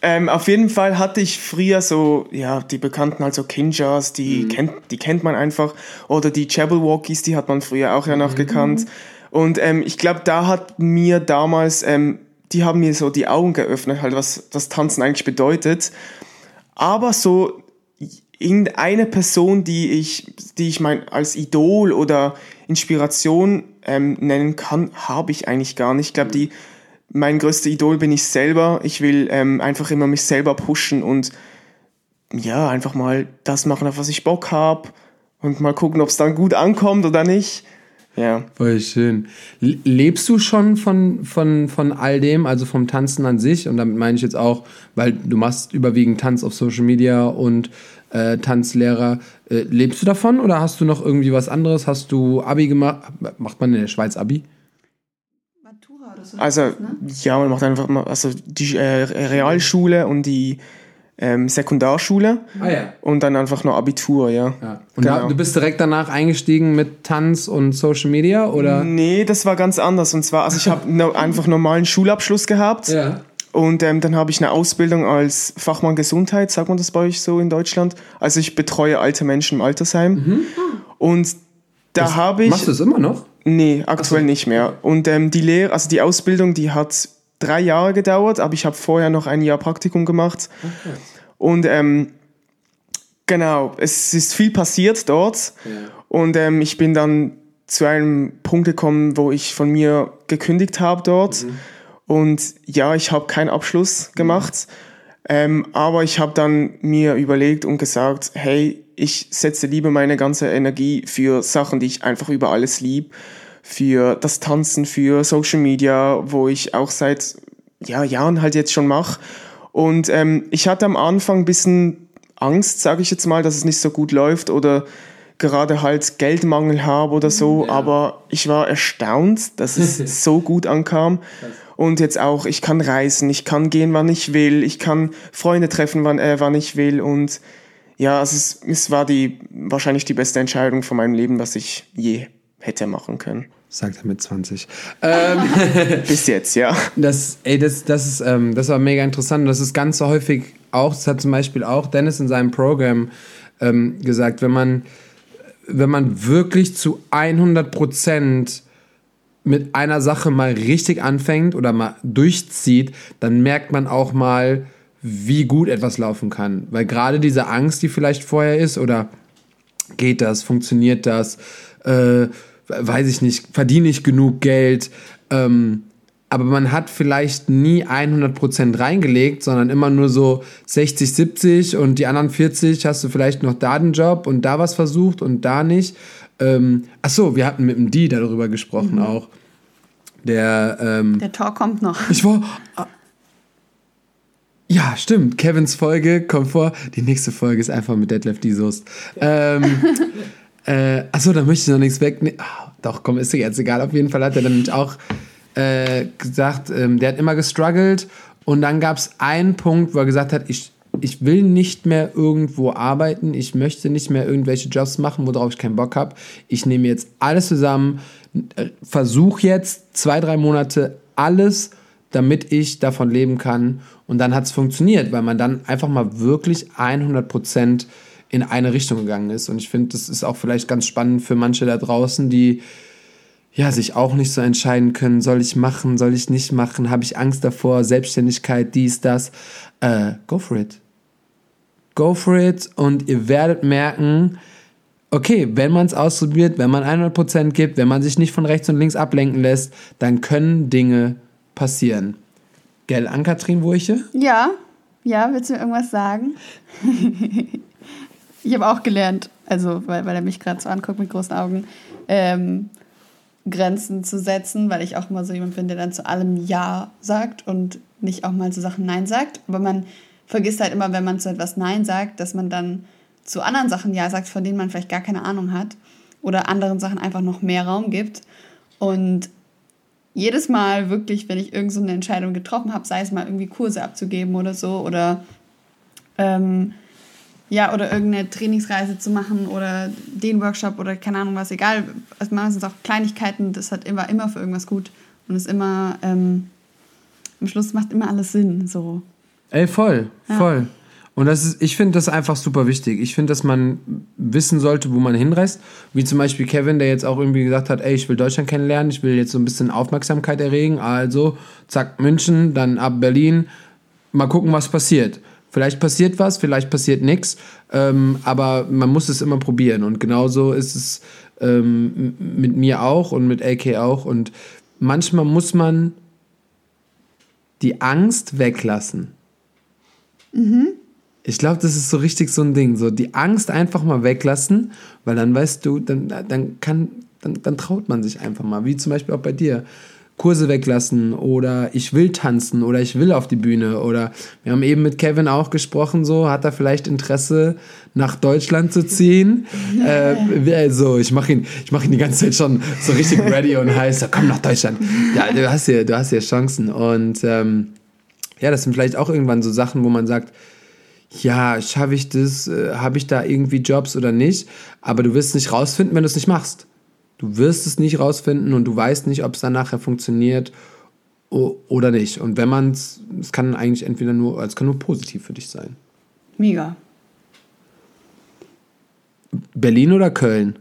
Ähm, auf jeden Fall hatte ich früher so, ja, die bekannten halt so Kinjas, die, kennt, die kennt man einfach. Oder die Jabberwockies, die hat man früher auch ja noch gekannt. Und ähm, ich glaube, da hat mir damals, ähm, die haben mir so die Augen geöffnet, halt, was das Tanzen eigentlich bedeutet. Aber so irgendeine Person, die ich, die ich mein als Idol oder Inspiration ähm, nennen kann, habe ich eigentlich gar nicht. Ich glaube, die mein größter Idol bin ich selber. Ich will ähm, einfach immer mich selber pushen und ja, einfach mal das machen, auf was ich Bock habe und mal gucken, ob es dann gut ankommt oder nicht. Ja. Voll schön. Le- Lebst du schon von, von, von all dem, also vom Tanzen an sich? Und damit meine ich jetzt auch, weil du machst überwiegend Tanz auf Social Media und äh, Tanzlehrer. Äh, lebst du davon oder hast du noch irgendwie was anderes? Hast du Abi gemacht? Macht man in der Schweiz Abi? Matura oder so. Also, ne? ja, man macht einfach mal, also die äh, Realschule und die ähm, Sekundarschule Ah ja. und dann einfach nur Abitur, ja. ja. Und Genau. du bist direkt danach eingestiegen mit Tanz und Social Media oder? Nee, das war ganz anders. Und zwar, also ich habe no, einfach normalen Schulabschluss gehabt. Ja. Und ähm, dann habe ich eine Ausbildung als Fachmann Gesundheit, sagt man das bei euch so in Deutschland? Also ich betreue alte Menschen im Altersheim. Und da habe ich. Machst du es immer noch? Nee, aktuell nicht mehr. Und ähm, die Lehre, also die Ausbildung, die hat drei Jahre gedauert, aber ich habe vorher noch ein Jahr Praktikum gemacht. Und ähm, genau, es ist viel passiert dort. Und ähm, ich bin dann zu einem Punkt gekommen, wo ich von mir gekündigt habe dort. Und ja, ich habe keinen Abschluss gemacht. Ähm, aber ich habe dann mir überlegt und gesagt, hey, ich setze lieber meine ganze Energie für Sachen, die ich einfach über alles lieb, für das Tanzen, für Social Media, wo ich auch seit ja, Jahren halt jetzt schon mache. Und ähm, ich hatte am Anfang ein bisschen Angst, sage ich jetzt mal, dass es nicht so gut läuft oder gerade halt Geldmangel habe oder so, aber ich war erstaunt, dass es so gut ankam. Und jetzt auch, ich kann reisen, ich kann gehen, wann ich will, ich kann Freunde treffen, wann, äh, wann ich will. Und ja, es, ist, es war die wahrscheinlich die beste Entscheidung von meinem Leben, was ich je hätte machen können. Sagt er mit 20. Bis jetzt, ja. Das, ey, das, das, ist, ähm, das war mega interessant. Das ist ganz so häufig auch, das hat zum Beispiel auch Dennis in seinem Programm ähm, gesagt, wenn man, wenn man wirklich zu 100 Prozent mit einer Sache mal richtig anfängt oder mal durchzieht, dann merkt man auch mal, wie gut etwas laufen kann. Weil gerade diese Angst, die vielleicht vorher ist, oder geht das, funktioniert das, äh, weiß ich nicht, verdiene ich genug Geld, ähm, aber man hat vielleicht nie 100% reingelegt, sondern immer nur so 60, 70 und die anderen 40 hast du vielleicht noch da den Job und da was versucht und da nicht. Ähm, ach so, wir hatten mit dem D darüber gesprochen auch. Der, ähm, Der Talk kommt noch. ich war. ah. Ja, stimmt. Kevins Folge kommt vor. Die nächste Folge ist einfach mit Detlef die Soest. Ähm, äh, achso, da möchte ich noch nichts wegnehmen. Ah, doch, komm, ist dir jetzt egal. Auf jeden Fall hat er nämlich auch äh, gesagt, ähm, der hat immer gestruggelt. Und dann gab es einen Punkt, wo er gesagt hat, ich, ich will nicht mehr irgendwo arbeiten. Ich möchte nicht mehr irgendwelche Jobs machen, worauf ich keinen Bock habe. Ich nehme jetzt alles zusammen, versuche jetzt zwei, drei Monate alles, damit ich davon leben kann. Und dann hat es funktioniert, weil man dann einfach mal wirklich 100% in eine Richtung gegangen ist. Und ich finde, das ist auch vielleicht ganz spannend für manche da draußen, die ja, sich auch nicht so entscheiden können, soll ich machen, soll ich nicht machen, habe ich Angst davor, Selbstständigkeit, dies, das. Äh, go for it. Go for it und ihr werdet merken, okay, wenn man es ausprobiert, wenn man 100% gibt, wenn man sich nicht von rechts und links ablenken lässt, dann können Dinge passieren. Gell, Ann-Kathrin Wurche? Ja, ja, willst du mir irgendwas sagen? ich habe auch gelernt, also weil, weil er mich gerade so anguckt mit großen Augen, ähm, Grenzen zu setzen, weil ich auch immer so jemand bin, der dann zu allem Ja sagt und nicht auch mal zu Sachen Nein sagt. Aber man vergisst halt immer, wenn man zu etwas Nein sagt, dass man dann zu anderen Sachen Ja sagt, von denen man vielleicht gar keine Ahnung hat oder anderen Sachen einfach noch mehr Raum gibt. Und jedes Mal wirklich, wenn ich irgendeine so Entscheidung getroffen habe, sei es mal irgendwie Kurse abzugeben oder so oder ähm, ja, oder irgendeine Trainingsreise zu machen oder den Workshop oder keine Ahnung was, egal. Also meistens auch Kleinigkeiten, das hat immer, immer für irgendwas gut. Und ist immer, ähm, am Schluss macht immer alles Sinn. So. Ey, voll, ja. voll. Und das ist, ich finde das einfach super wichtig. Ich finde, dass man wissen sollte, wo man hinreist. Wie zum Beispiel Kevin, der jetzt auch irgendwie gesagt hat, ey, ich will Deutschland kennenlernen, ich will jetzt so ein bisschen Aufmerksamkeit erregen. Also, zack, München, dann ab Berlin. Mal gucken, was passiert. Vielleicht passiert was, vielleicht passiert nichts, ähm, aber man muss es immer probieren. Und genauso ist es ähm, mit mir auch und mit AK auch. Und manchmal muss man die Angst weglassen. Mhm. Ich glaube, das ist so richtig so ein Ding. So die Angst einfach mal weglassen, weil dann weißt du, dann, dann kann, dann, dann traut man sich einfach mal. Wie zum Beispiel auch bei dir. Kurse weglassen oder ich will tanzen oder ich will auf die Bühne oder wir haben eben mit Kevin auch gesprochen, so hat er vielleicht Interesse nach Deutschland zu ziehen. äh, also ich mache ihn, ich mache ihn die ganze Zeit schon so richtig ready und heiß. So, komm nach Deutschland. Ja, du hast hier, du hast hier Chancen und ähm, ja, das sind vielleicht auch irgendwann so Sachen, wo man sagt, ja, schaffe ich das, äh, habe ich da irgendwie Jobs oder nicht? Aber du wirst es nicht rausfinden, wenn du es nicht machst. Du wirst es nicht rausfinden und du weißt nicht, ob es dann nachher funktioniert oder nicht. Und wenn man es, es kann eigentlich entweder nur, es kann nur positiv für dich sein. Mega. Berlin oder Köln?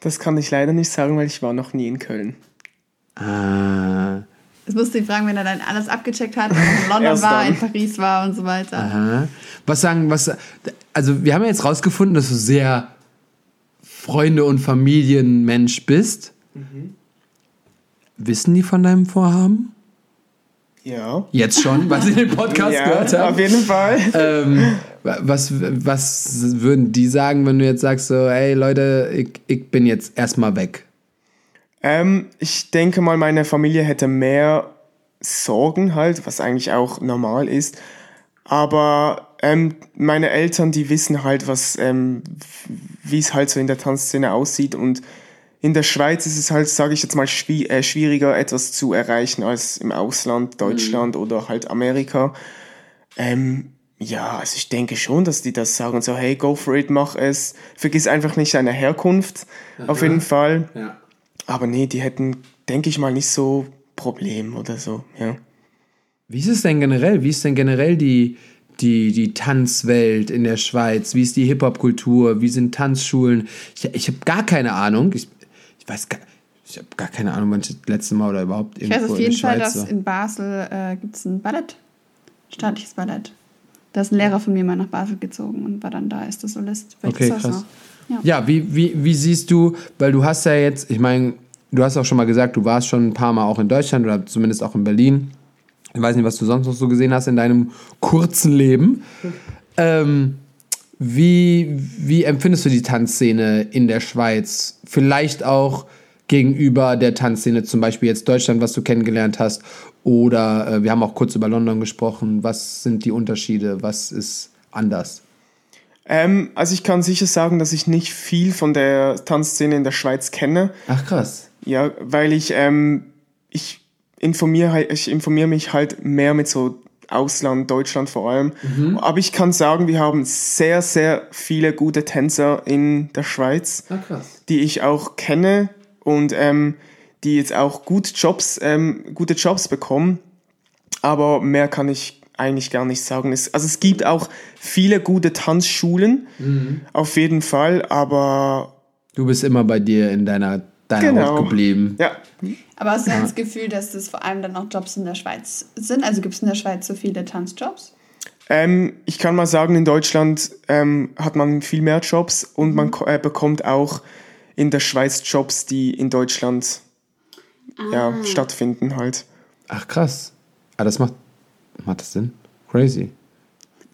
Das kann ich leider nicht sagen, weil ich war noch nie in Köln. Ah. Das musst du ihn fragen, wenn er dann alles abgecheckt hat, in London war, in Paris war und so weiter. Aha. Was sagen, was, also wir haben ja jetzt rausgefunden, dass du sehr Freunde- und Familienmensch bist, mhm. wissen die von deinem Vorhaben? Ja. Jetzt schon, weil sie den Podcast ja, gehört haben. Auf jeden Fall. Ähm, was, was würden die sagen, wenn du jetzt sagst, so, hey Leute, ich, ich bin jetzt erstmal weg? Ähm, ich denke mal, meine Familie hätte mehr Sorgen halt, was eigentlich auch normal ist. Aber ähm, meine Eltern, die wissen halt, was, ähm, wie es halt so in der Tanzszene aussieht. Und in der Schweiz ist es halt, sage ich jetzt mal, schwi äh, schwieriger, etwas zu erreichen als im Ausland, Deutschland mhm. oder halt Amerika. Ähm, ja, also ich denke schon, dass die das sagen, so, hey, go for it, mach es. Vergiss einfach nicht deine Herkunft, Aha. auf jeden Fall. Ja. Aber nee, die hätten, denke ich mal, nicht so Problem oder so, ja. Wie ist es denn generell? Wie ist denn generell die, die, die Tanzwelt in der Schweiz? Wie ist die Hip-Hop-Kultur? Wie sind Tanzschulen? Ich, ich habe gar keine Ahnung. Ich, ich weiß gar ich habe gar keine Ahnung, wann ich das letzte Mal oder überhaupt irgendwo Ich weiß auf jeden Fall, dass war. in Basel äh, gibt es ein Ballett, staatliches Ballett. Da ist ein Lehrer von mir mal nach Basel gezogen und war dann da ist das Solist. okay, krass. Ja, ja wie, wie, wie siehst du, weil du hast ja jetzt, ich meine, du hast auch schon mal gesagt, du warst schon ein paar Mal auch in Deutschland oder zumindest auch in Berlin. Ich weiß nicht, was du sonst noch so gesehen hast in deinem kurzen Leben. Ähm, wie, wie empfindest du die Tanzszene in der Schweiz? Vielleicht auch gegenüber der Tanzszene, zum Beispiel jetzt Deutschland, was du kennengelernt hast. Oder äh, wir haben auch kurz über London gesprochen. Was sind die Unterschiede? Was ist anders? Ähm, also ich kann sicher sagen, dass ich nicht viel von der Tanzszene in der Schweiz kenne. Ach krass. Ja, weil ich, ähm, ich informiere ich informiere mich halt mehr mit so Ausland, Deutschland vor allem. Mhm. Aber ich kann sagen, wir haben sehr, sehr viele gute Tänzer in der Schweiz, ah, die ich auch kenne und ähm, die jetzt auch gut Jobs, ähm, gute Jobs bekommen. Aber mehr kann ich eigentlich gar nicht sagen. Es, also es gibt auch viele gute Tanzschulen, auf jeden Fall, aber Du bist immer bei dir in deiner, deiner Genau. Haut geblieben. ja, Aber hast du dann das Gefühl, dass das vor allem dann auch Jobs in der Schweiz sind? Also gibt es in der Schweiz so viele Tanzjobs? Ähm, ich kann mal sagen, in Deutschland ähm, hat man viel mehr Jobs und man ko- äh, bekommt auch in der Schweiz Jobs, die in Deutschland ja, stattfinden halt. Ach krass. Ah, das macht, macht das Sinn? Crazy.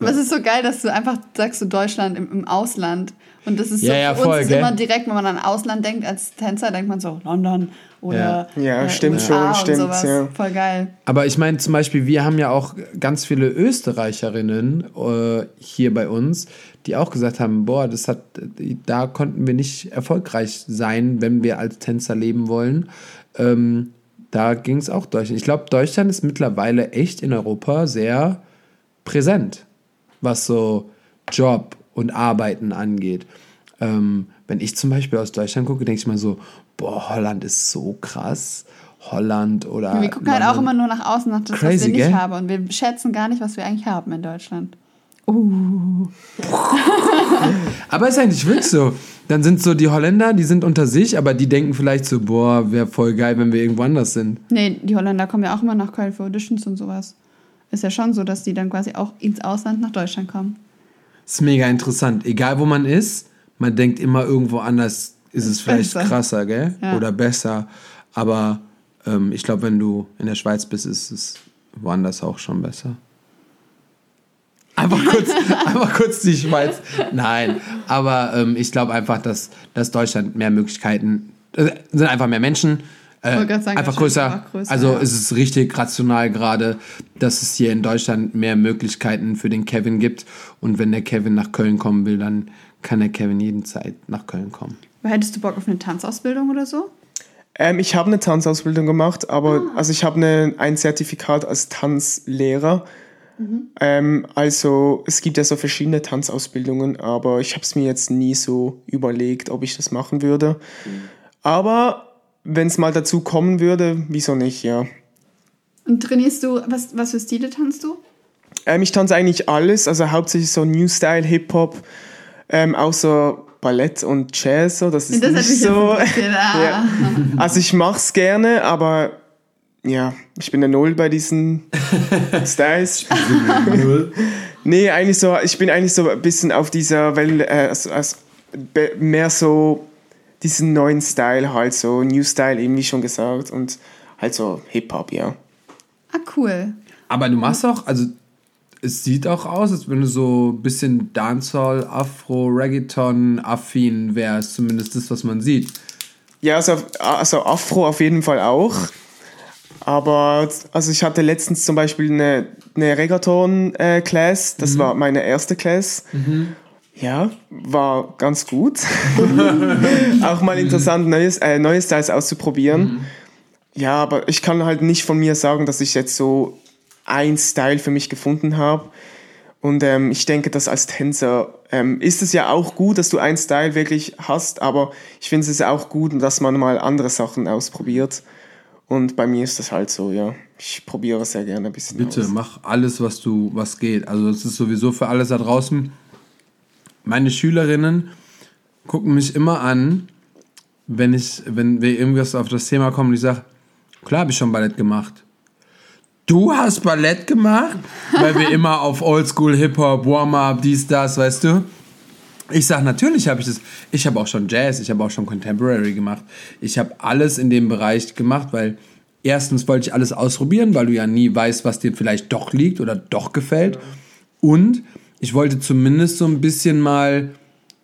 Was ist so geil, dass du einfach sagst, du Deutschland im, im Ausland. Und das ist so Ja, ja, für voll, uns immer direkt, wenn man an Ausland denkt, als Tänzer, denkt man so London oder Ja. Ja, stimmt USA schon, und stimmt, sowas. ja. Voll geil. Aber ich meine zum Beispiel, wir haben ja auch ganz viele Österreicherinnen äh, hier bei uns, die auch gesagt haben, boah, das hat, da konnten wir nicht erfolgreich sein, wenn wir als Tänzer leben wollen. Ähm, da ging es auch Deutschland. Ich glaube, Deutschland ist mittlerweile echt in Europa sehr präsent, was so Job und Arbeiten angeht. Ähm, wenn ich zum Beispiel aus Deutschland gucke, denke ich mal so, boah, Holland ist so krass. Holland oder. wir gucken halt auch London. immer nur nach außen, nach das, was Crazy, wir nicht gell? haben. Und wir schätzen gar nicht, was wir eigentlich haben in Deutschland. Aber ist eigentlich wirklich so. Dann sind so die Holländer, die sind unter sich, aber die denken vielleicht so, boah, wäre voll geil, wenn wir irgendwo anders sind. Nee, die Holländer kommen ja auch immer nach Köln für Auditions und sowas. Ist ja schon so, dass die dann quasi auch ins Ausland nach Deutschland kommen. Ist mega interessant. Egal wo man ist, man denkt immer irgendwo anders ist es vielleicht Besser. krasser, gell? Ja. Oder besser. Aber ähm, ich glaube, wenn du in der Schweiz bist, ist es woanders auch schon besser. Einfach kurz, einfach kurz die Schweiz. Nein, aber ähm, ich glaube einfach, dass, dass Deutschland mehr Möglichkeiten, äh, sind einfach mehr Menschen, äh, wollte gerade sagen, einfach größer. größer, Also ja. ist es richtig rational gerade, dass es hier in Deutschland mehr Möglichkeiten für den Kevin gibt. Und wenn der Kevin nach Köln kommen will, dann kann der Kevin jeden Zeit nach Köln kommen. Hättest du Bock auf eine Tanzausbildung oder so? Ähm, ich habe eine Tanzausbildung gemacht, aber Ah. also ich habe ein Zertifikat als Tanzlehrer. Mhm. Ähm, also es gibt ja so verschiedene Tanzausbildungen, aber ich habe es mir jetzt nie so überlegt, ob ich das machen würde. Mhm. Aber wenn es mal dazu kommen würde, wieso nicht, ja. Und trainierst du, was, was für Stile tanzt du? Ähm, ich tanze eigentlich alles, also hauptsächlich so New Style, Hip-Hop, ähm, außer Ballett und Jazz, so, das ist Das nicht so. Ah. ja. Also ich mach's gerne, aber ja, ich bin eine Null bei diesen Styles. nee, eigentlich so, ich bin eigentlich so ein bisschen auf dieser Welle, äh, also, also, mehr so diesen neuen Style halt, so New Style, eben wie schon gesagt, und halt so Hip-Hop, ja. ah, cool. Aber du machst auch, also es sieht auch aus, als wenn du so ein bisschen Dancehall, Afro, Reggaeton, affin wärst, zumindest das, was man sieht. Ja, also, also Afro auf jeden Fall auch. Aber also ich hatte letztens zum Beispiel eine, eine Reggaeton-Class. Das war meine erste Class. Ja, war ganz gut. auch mal interessant, neues, äh, neue Styles auszuprobieren. Ja, aber ich kann halt nicht von mir sagen, dass ich jetzt so ein Style für mich gefunden habe. Und ähm, ich denke, dass als Tänzer ähm, ist es ja auch gut, dass du einen Style wirklich hast, aber ich finde es auch gut, dass man mal andere Sachen ausprobiert. Und bei mir ist das halt so, ja. Ich probiere sehr gerne ein bisschen Bitte, aus. mach alles, was du, was geht. Also das ist sowieso für alles da draußen. Meine Schülerinnen gucken mich immer an, wenn ich, wenn wir irgendwas auf das Thema kommen ich sage, klar habe ich schon Ballett gemacht. Du hast Ballett gemacht? Weil wir immer auf Oldschool, Hip-Hop, Warm-Up, dies, das, weißt du? Ich sage, natürlich habe ich das. Ich habe auch schon Jazz, ich habe auch schon Contemporary gemacht. Ich habe alles in dem Bereich gemacht, weil erstens wollte ich alles ausprobieren, weil du ja nie weißt, was dir vielleicht doch liegt oder doch gefällt. Und ich wollte zumindest so ein bisschen mal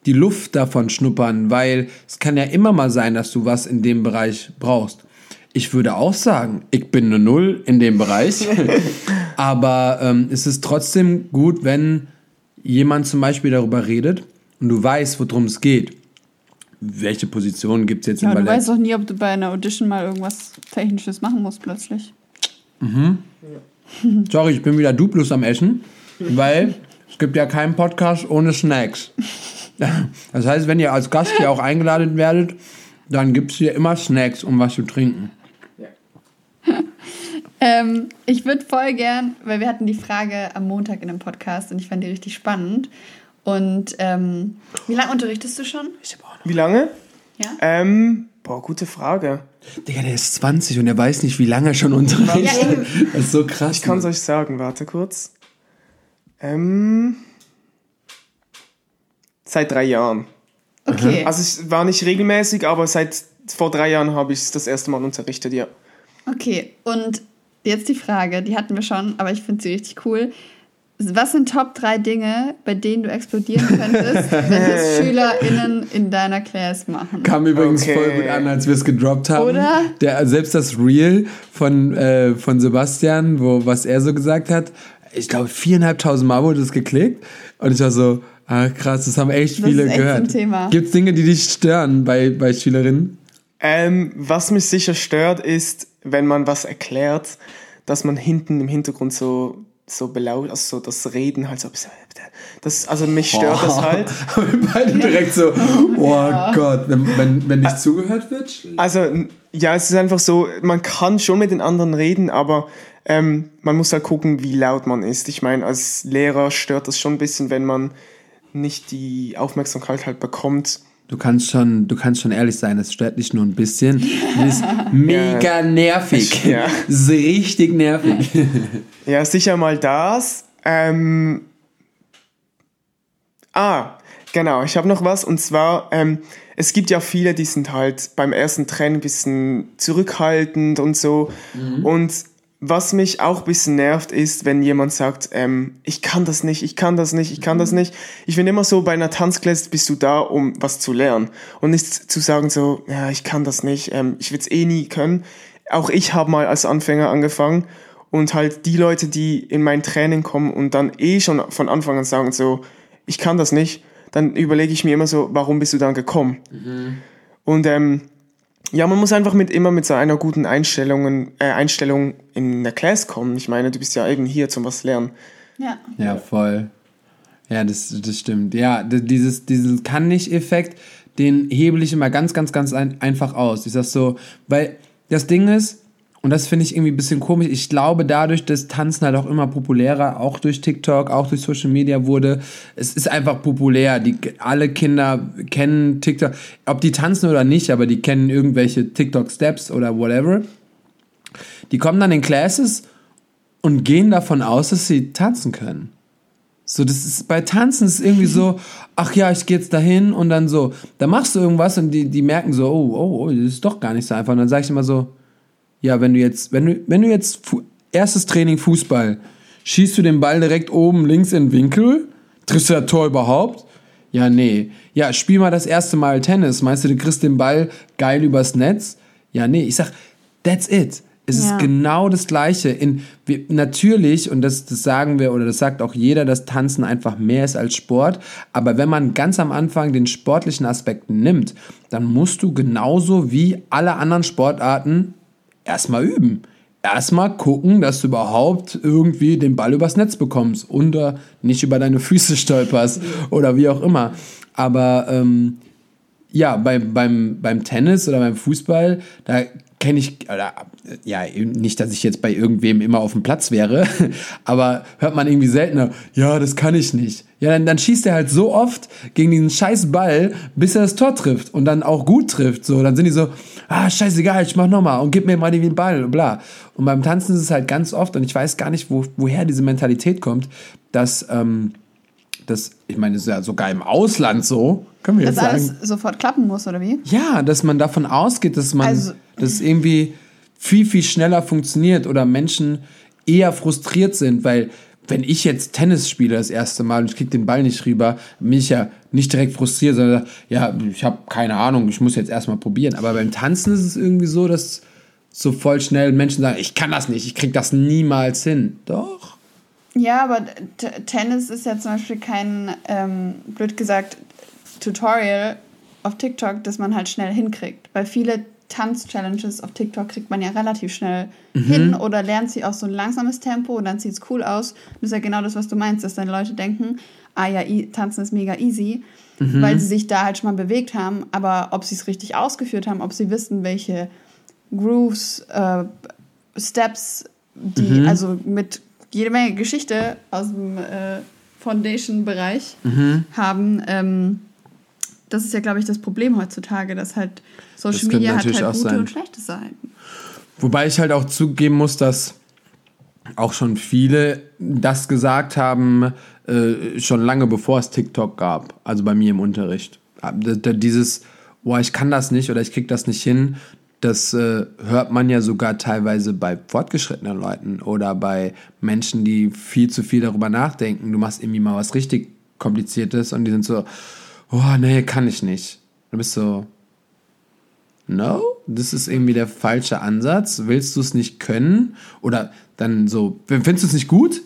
die Luft davon schnuppern, weil es kann ja immer mal sein, dass du was in dem Bereich brauchst. Ich würde auch sagen, ich bin eine Null in dem Bereich, aber ähm, es ist trotzdem gut, wenn jemand zum Beispiel darüber redet und du weißt, worum es geht. Welche Positionen gibt es jetzt Ja, im du Ballett? weißt doch nie, ob du bei einer Audition mal irgendwas Technisches machen musst plötzlich. Sorry, ich bin wieder duplus am Essen, weil es gibt ja keinen Podcast ohne Snacks. Das heißt, wenn ihr als Gast hier auch eingeladen werdet, dann gibt es hier immer Snacks, um was zu trinken. Ähm, ich würde voll gern, weil wir hatten die Frage am Montag in einem Podcast und ich fand die richtig spannend. Und ähm, wie lange unterrichtest du schon? Ich hab auch noch. Wie lange? Ja. Ähm, boah, gute Frage. Digga, der ist 20 und er weiß nicht, wie lange er schon unterrichtet. Ja, das ist so krass. Ich kann es euch sagen, warte kurz. Ähm, seit drei Jahren. Okay. Also es war nicht regelmäßig, aber seit vor drei Jahren habe ich es das erste Mal unterrichtet, ja. Okay, und jetzt die Frage, die hatten wir schon, aber ich finde sie richtig cool. Was sind Top 3 Dinge, bei denen du explodieren könntest, wenn das SchülerInnen in deiner Class machen? Kam übrigens Okay. voll gut an, als wir es gedroppt haben. Oder? Der, selbst das Reel von, äh, von Sebastian, wo, was er so gesagt hat, ich glaube, viereinhalbtausend Mal wurde es geklickt. Und ich war so, ah, krass, das haben echt Das viele ist echt gehört. Thema. Gibt es Dinge, die dich stören bei, bei Schülerinnen? Ähm, was mich sicher stört, ist, wenn man was erklärt, dass man hinten im Hintergrund so, so belauscht, also so das Reden halt so. Das, also mich stört das halt. Wir beide direkt so, oh Gott, wenn, wenn, wenn nicht zugehört wird? Also, ja, es ist einfach so, man kann schon mit den anderen reden, aber ähm, man muss halt gucken, wie laut man ist. Ich meine, als Lehrer stört das schon ein bisschen, wenn man nicht die Aufmerksamkeit halt bekommt. Du kannst schon, du kannst schon ehrlich sein, es stört dich nur ein bisschen. Das ist mega nervig. Ja. Ist richtig nervig. Ja, sicher mal das. Ähm, ah, genau, ich habe noch was und zwar, ähm, es gibt ja viele, die sind halt beim ersten Training ein bisschen zurückhaltend und so. Und was mich auch ein bisschen nervt, ist, wenn jemand sagt, ähm, ich kann das nicht, ich kann das nicht, ich kann das nicht. Ich finde immer so, bei einer Tanzklasse bist du da, um was zu lernen. Und nicht zu sagen so, ja, ich kann das nicht, ähm, ich will es eh nie können. Auch ich habe mal als Anfänger angefangen und halt die Leute, die in mein Training kommen und dann eh schon von Anfang an sagen so, ich kann das nicht, dann überlege ich mir immer so, warum bist du dann gekommen? Und ähm, ja, man muss einfach mit immer mit so einer guten Einstellung, äh, Einstellung in der Class kommen. Ich meine, du bist ja eben hier zum was lernen. Ja. Ja, voll. Ja, das, das stimmt. Ja, dieses, diesen Kann-nicht-Effekt, den hebel ich immer ganz, ganz, ganz ein, einfach aus. Ich sag so, weil das Ding ist, und das finde ich irgendwie ein bisschen komisch, ich glaube dadurch, dass Tanzen halt auch immer populärer, auch durch TikTok, auch durch Social Media wurde, es ist einfach populär. Die, alle Kinder kennen TikTok, ob die tanzen oder nicht, aber die kennen irgendwelche TikTok-Steps oder whatever. Die kommen dann in Classes und gehen davon aus, dass sie tanzen können. So, das ist bei Tanzen ist irgendwie so, ach ja, ich gehe jetzt dahin und dann so, da machst du irgendwas und die, die merken so, oh, oh, oh, das ist doch gar nicht so einfach. Und dann sage ich immer so, ja, wenn du jetzt, wenn du, wenn du jetzt erstes Training Fußball, schießt du den Ball direkt oben links in den Winkel, triffst du das Tor überhaupt? Ja, nee. Ja, spiel mal das erste Mal Tennis. Meinst du, du kriegst den Ball geil übers Netz? Ja, nee. Ich sag, that's it. Es Ja. ist genau das Gleiche. In, wir, natürlich, und das, das sagen wir, oder das sagt auch jeder, dass Tanzen einfach mehr ist als Sport. Aber wenn man ganz am Anfang den sportlichen Aspekt nimmt, dann musst du genauso wie alle anderen Sportarten erstmal üben. Erstmal gucken, dass du überhaupt irgendwie den Ball übers Netz bekommst und äh, nicht über deine Füße stolperst oder wie auch immer. Aber ähm, ja, beim, beim, beim Tennis oder beim Fußball, da kenne ich, oder, ja, nicht, dass ich jetzt bei irgendwem immer auf dem Platz wäre, aber hört man irgendwie seltener, ja, das kann ich nicht. Ja, dann, dann schießt er halt so oft gegen diesen scheiß Ball, bis er das Tor trifft und dann auch gut trifft. So, dann sind die so, ah, scheißegal, ich mach nochmal und gib mir mal den Ball, bla. Und beim Tanzen ist es halt ganz oft, und ich weiß gar nicht, wo, woher diese Mentalität kommt, dass, ähm, das, ich meine, das ist ja sogar im Ausland so, können wir Dass jetzt sagen. alles sofort klappen muss, oder wie? Ja, dass man davon ausgeht, dass man Also- dass irgendwie viel, viel schneller funktioniert oder Menschen eher frustriert sind, weil wenn ich jetzt Tennis spiele das erste Mal und ich krieg den Ball nicht rüber, bin ich ja nicht direkt frustriert, sondern ja, ich habe keine Ahnung, ich muss jetzt erstmal probieren. Aber beim Tanzen ist es irgendwie so, dass so voll schnell Menschen sagen, ich kann das nicht, ich krieg das niemals hin. Doch. Ja, aber T Tennis ist ja zum Beispiel kein, ähm, blöd gesagt, Tutorial auf TikTok, das man halt schnell hinkriegt. Weil viele Tanz-Challenges auf TikTok kriegt man ja relativ schnell hin oder lernt sie auch so ein langsames Tempo und dann sieht es cool aus. Das ist ja genau das, was du meinst, dass dann Leute denken, ah ja, tanzen ist mega easy, weil sie sich da halt schon mal bewegt haben. Aber ob sie es richtig ausgeführt haben, ob sie wissen, welche Grooves, äh, Steps die Mhm. also mit jede Menge Geschichte aus dem äh, Foundation-Bereich Mhm. haben. Ähm, das ist ja, glaube ich, das Problem heutzutage, dass halt Social Das Media hat halt gute sein. und schlechte Seiten. Wobei ich halt auch zugeben muss, dass auch schon viele das gesagt haben, äh, schon lange bevor es TikTok gab, also bei mir im Unterricht. D- Dieses, boah, ich kann das nicht oder ich krieg das nicht hin, das äh, hört man ja sogar teilweise bei fortgeschrittenen Leuten oder bei Menschen, die viel zu viel darüber nachdenken. Du machst irgendwie mal was richtig Kompliziertes und die sind so, oh nee, kann ich nicht. Du bist so, no, das ist irgendwie der falsche Ansatz. Willst du es nicht können? Oder dann so, findest du es nicht gut?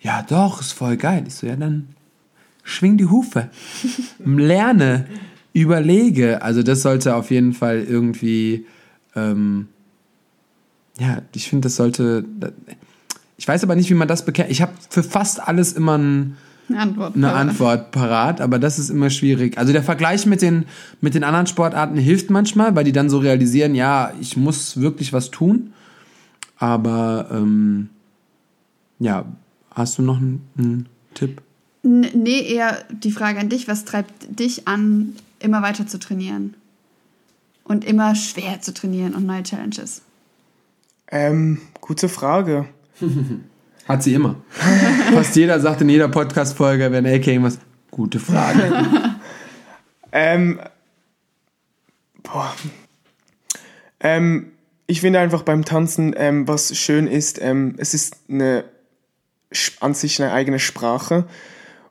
Ja, doch, ist voll geil. Ich so, ja, dann schwing die Hufe. Lerne, überlege. Also das sollte auf jeden Fall irgendwie, ähm, ja, ich finde, das sollte, ich weiß aber nicht, wie man das bekennt. Ich habe für fast alles immer ein, Eine Antwort. eine Antwort parat, aber das ist immer schwierig. Also der Vergleich mit den, mit den anderen Sportarten hilft manchmal, weil die dann so realisieren, ja, ich muss wirklich was tun. Aber ähm, ja, hast du noch einen, einen Tipp? Nee, eher die Frage an dich, was treibt dich an, immer weiter zu trainieren? Und immer schwer zu trainieren und neue Challenges? Ähm, gute Frage. Hat sie immer. Fast jeder sagt in jeder Podcast-Folge, wenn AK irgendwas. Gute Frage. Ähm, boah. Ähm, ich finde einfach beim Tanzen, ähm, was schön ist, ähm, es ist eine, an sich eine eigene Sprache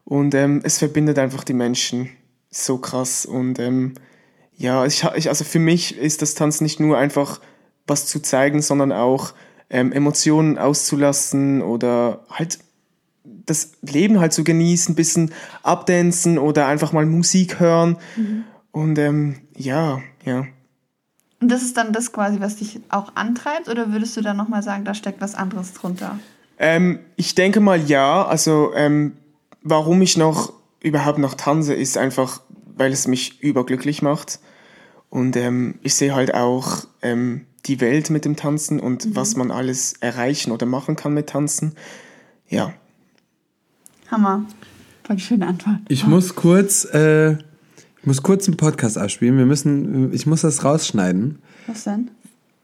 und ähm, es verbindet einfach die Menschen so krass und ähm, ja, ich, also für mich ist das Tanzen nicht nur einfach was zu zeigen, sondern auch ähm, Emotionen auszulassen oder halt das Leben halt zu genießen, ein bisschen abdancen oder einfach mal Musik hören. Und ähm, ja, ja. Und das ist dann das quasi, was dich auch antreibt? Oder würdest du dann nochmal sagen, da steckt was anderes drunter? Ähm, ich denke mal ja. Also ähm, warum ich noch überhaupt noch tanze, ist einfach, weil es mich überglücklich macht. Und ähm, ich sehe halt auch ähm, die Welt mit dem Tanzen und was man alles erreichen oder machen kann mit Tanzen. Ja. Hammer. Voll schöne Antwort. Ich muss kurz, äh, ich muss kurz einen Podcast abspielen. Wir müssen, ich muss das rausschneiden. Was denn?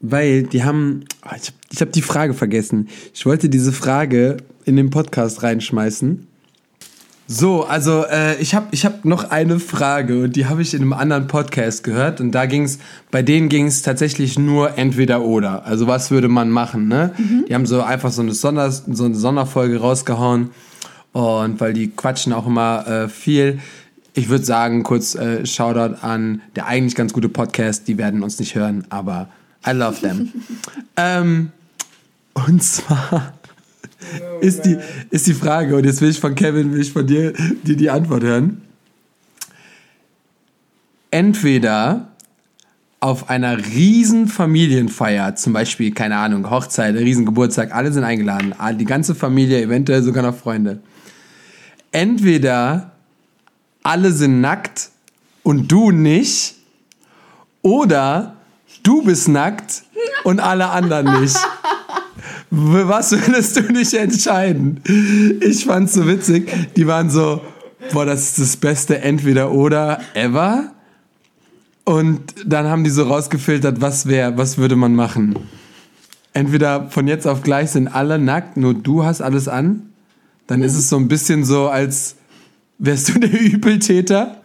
Weil die haben, oh, ich habe ich hab die Frage vergessen. Ich wollte diese Frage in den Podcast reinschmeißen. So, also äh, ich habe ich hab noch eine Frage und die habe ich in einem anderen Podcast gehört und da ging's, bei denen ging es tatsächlich nur entweder oder. Also was würde man machen, ne? Die haben so einfach so eine, Sonder, so eine Sonderfolge rausgehauen und weil die quatschen auch immer äh, viel. Ich würde sagen, kurz äh, Shoutout an der eigentlich ganz gute Podcast, die werden uns nicht hören, aber I love them. ähm, und zwar ist, die, ist die Frage, und jetzt will ich von Kevin, will ich von dir, dir die Antwort hören. Entweder auf einer riesen Familienfeier, zum Beispiel, keine Ahnung, Hochzeit, riesen Geburtstag, alle sind eingeladen, die ganze Familie, eventuell sogar noch Freunde. Entweder alle sind nackt und du nicht, oder du bist nackt und alle anderen nicht. Was würdest du nicht entscheiden? Ich fand's so witzig. Die waren so, boah, das ist das beste Entweder-Oder ever. Und dann haben die so rausgefiltert, was wäre, was würde man machen? Entweder von jetzt auf gleich sind alle nackt, nur du hast alles an. Dann ist es so ein bisschen so, als wärst du der Übeltäter.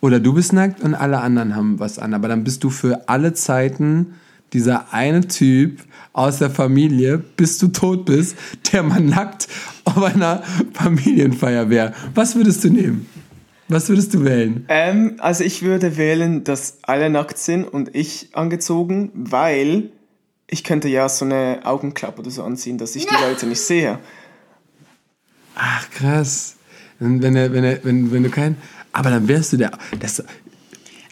Oder du bist nackt und alle anderen haben was an. Aber dann bist du für alle Zeiten dieser eine Typ aus der Familie, bis du tot bist, der mal nackt auf einer Familienfeier wäre. Was würdest du nehmen? Was würdest du wählen? Ähm, also ich würde wählen, dass alle nackt sind und ich angezogen, weil ich könnte ja so eine Augenklappe oder so anziehen, dass ich die Leute nicht sehe. Ach, krass. Wenn, wenn, wenn, wenn, wenn du kein. Aber dann wärst du der. Das,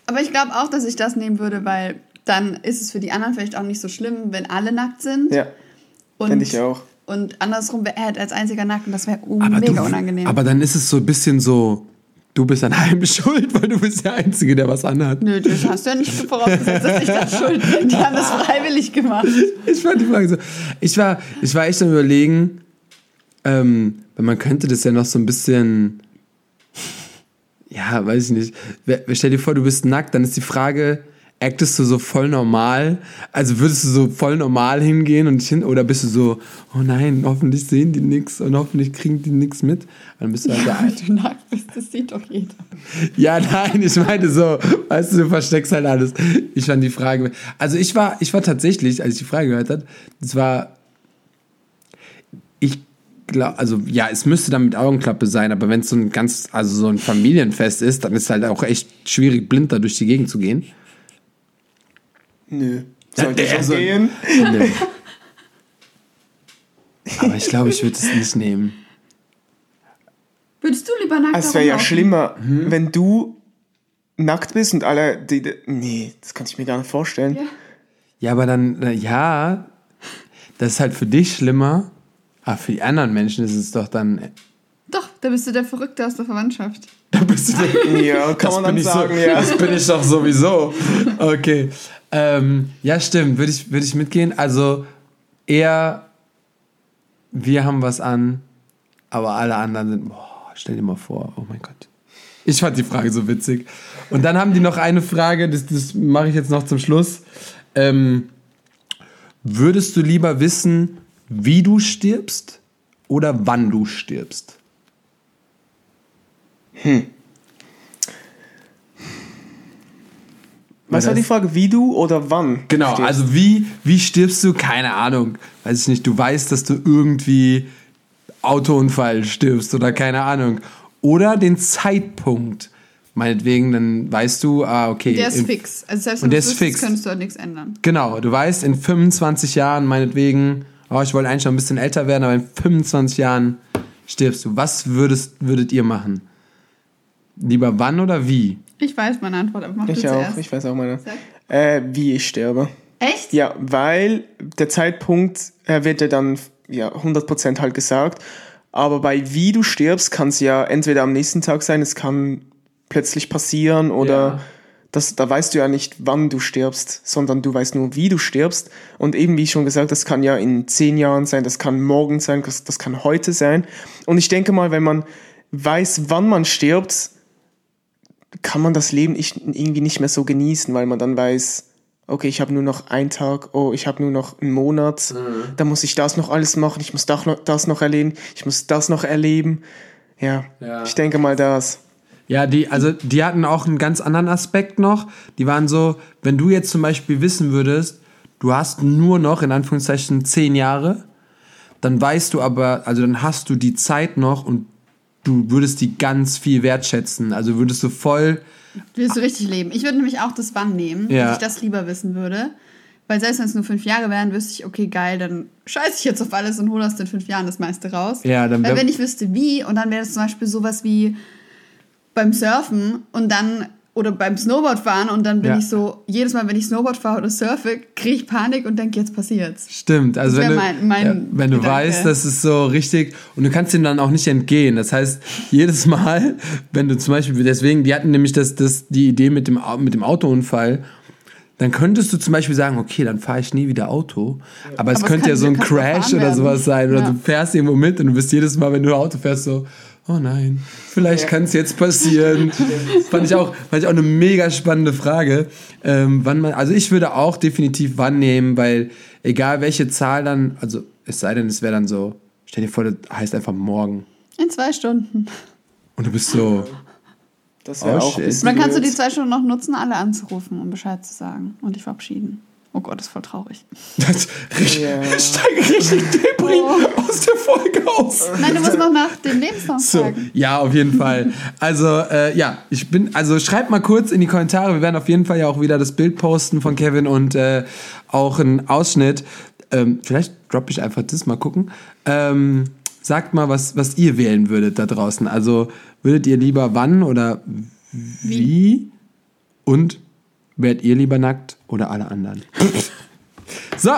Aber ich glaube auch, dass ich das nehmen würde, weil dann ist es für die anderen vielleicht auch nicht so schlimm, wenn alle nackt sind. Ja, und, finde ich auch. Und andersrum wäre er halt als einziger nackt und das wäre mega du, unangenehm. Aber dann ist es so ein bisschen so. du bist an allem schuld, weil du bist der Einzige, der was anhat. Nö, das hast du ja nicht vorausgesetzt, dass ich das schuld bin. Die haben das freiwillig gemacht. Ich fand die Frage so. Ich war, ich war echt am überlegen, ähm, weil man könnte das ja noch so ein bisschen, ja, weiß ich nicht. Stell dir vor, du bist nackt, dann ist die Frage, actest du so voll normal? Also würdest du so voll normal hingehen und hin, oder bist du so, oh nein, hoffentlich sehen die nix und hoffentlich kriegen die nix mit? Dann bist du halt der Wenn du nackt bist, das sieht doch jeder. ja, nein, ich meine so, weißt du, du versteckst halt alles. Ich fand die Frage. Also ich war, ich war tatsächlich, als ich die Frage gehört habe, das war, ich glaube, also ja, es müsste dann mit Augenklappe sein, aber wenn es so ein ganz, also so ein Familienfest ist, dann ist halt auch echt schwierig, blind da durch die Gegend zu gehen. Nö. Sollte schon so- gehen. Nee. Aber ich glaube, ich würde es nicht nehmen. Würdest du lieber nackt Es wäre ja schlimmer, Mhm. wenn du nackt bist und alle. Die, die, nee, das kann ich mir gar nicht vorstellen. Ja. Ja, aber dann, ja, das ist halt für dich schlimmer, aber für die anderen Menschen ist es doch dann da bist du der Verrückte aus der Verwandtschaft. Da bist du der, Ja, kann das man bin dann ich sagen, so, ja. Das bin ich doch sowieso. Okay. Ähm, ja, stimmt. Würde ich, würde ich mitgehen. Also eher, wir haben was an, aber alle anderen sind, boah, stell dir mal vor, oh mein Gott. Ich fand die Frage so witzig. Und dann haben die noch eine Frage, das, das mache ich jetzt noch zum Schluss. Ähm, würdest du lieber wissen, wie du stirbst oder wann du stirbst? Was Weil war die Frage? Wie du oder wann? Genau, stirbst? also wie, wie stirbst du? Keine Ahnung. Weiß ich nicht, du weißt, dass du irgendwie Autounfall stirbst oder keine Ahnung. Oder den Zeitpunkt. Meinetwegen, dann weißt du, ah, okay. Der ist in- fix. Also selbst Und wenn der du ist fix. könntest du halt nichts ändern. Genau, du weißt, in 25 Jahren, meinetwegen, oh, ich wollte eigentlich schon ein bisschen älter werden, aber in 25 Jahren stirbst du. Was würdest, würdet ihr machen? Lieber wann oder wie? Ich weiß meine Antwort, aber mach du Ich auch, zuerst. ich weiß auch meine. Äh, wie ich sterbe. Echt? Ja, weil der Zeitpunkt äh, wird ja dann ja, 100% halt gesagt. Aber bei wie du stirbst, kann es ja entweder am nächsten Tag sein, es kann plötzlich passieren oder Ja. das, da weißt du ja nicht, wann du stirbst, sondern du weißt nur, wie du stirbst. Und eben, wie schon gesagt, das kann ja in zehn Jahren sein, das kann morgen sein, das, das kann heute sein. Und ich denke mal, wenn man weiß, wann man stirbt, kann man das Leben irgendwie nicht mehr so genießen, weil man dann weiß, okay, ich habe nur noch einen Tag, oh, ich habe nur noch einen Monat, da muss ich das noch alles machen, ich muss das noch, das noch erleben, ich muss das noch erleben. Ja, Ja. ich denke mal das. Ja, die, also die hatten auch einen ganz anderen Aspekt noch. Die waren so, wenn du jetzt zum Beispiel wissen würdest, du hast nur noch in Anführungszeichen zehn Jahre, dann weißt du aber, also dann hast du die Zeit noch und du würdest die ganz viel wertschätzen. Also würdest du voll, Willst du richtig leben? Ich würde nämlich auch das Wann nehmen, Ja. dass ich das lieber wissen würde. Weil selbst wenn es nur fünf Jahre wären, wüsste ich, okay, geil, dann scheiße ich jetzt auf alles und hole aus den fünf Jahren das meiste raus. Ja, dann Weil wenn ich wüsste, wie, und dann wäre das zum Beispiel sowas wie beim Surfen und dann oder beim Snowboardfahren und dann bin Ja. ich so, jedes Mal, wenn ich Snowboard fahre oder surfe, kriege ich Panik und denke, jetzt passiert's. Stimmt, also wenn du, mein- mein ja, wenn du Gedanke. weißt, das ist so richtig und du kannst dem dann auch nicht entgehen. Das heißt, jedes Mal, wenn du zum Beispiel, deswegen, die hatten nämlich das, das, die Idee mit dem, mit dem Autounfall, dann könntest du zum Beispiel sagen, okay, dann fahre ich nie wieder Auto. Aber es Aber könnte ja so ein Crash oder sowas sein. Oder Ja. du fährst irgendwo mit und du bist jedes Mal, wenn du Auto fährst, so, oh nein, vielleicht kann es jetzt passieren. fand, ich auch, fand ich auch eine mega spannende Frage. Ähm, wann man, also ich würde auch definitiv wann nehmen, weil egal welche Zahl dann, also es sei denn, es wäre dann so, stell dir vor, das heißt einfach morgen. In zwei Stunden. Und du bist so, Das wäre Oh, auch dann kannst du die zwei Stunden noch nutzen, alle anzurufen, um Bescheid zu sagen und dich verabschieden. Oh Gott, das ist voll traurig. das richtig, ich steige richtig Debris aus der Folge aus. Nein, du musst noch nach dem Lebenslauf So, fragen. ja, auf jeden Fall. Also, äh, ja, ich bin, also schreibt mal kurz in die Kommentare. Wir werden auf jeden Fall ja auch wieder das Bild posten von Kevin und äh, auch einen Ausschnitt. Ähm, vielleicht droppe ich einfach das mal gucken. Ähm, sagt mal, was, was ihr wählen würdet da draußen. Also, würdet ihr lieber wann oder wie? Und wärt ihr lieber nackt oder alle anderen? so,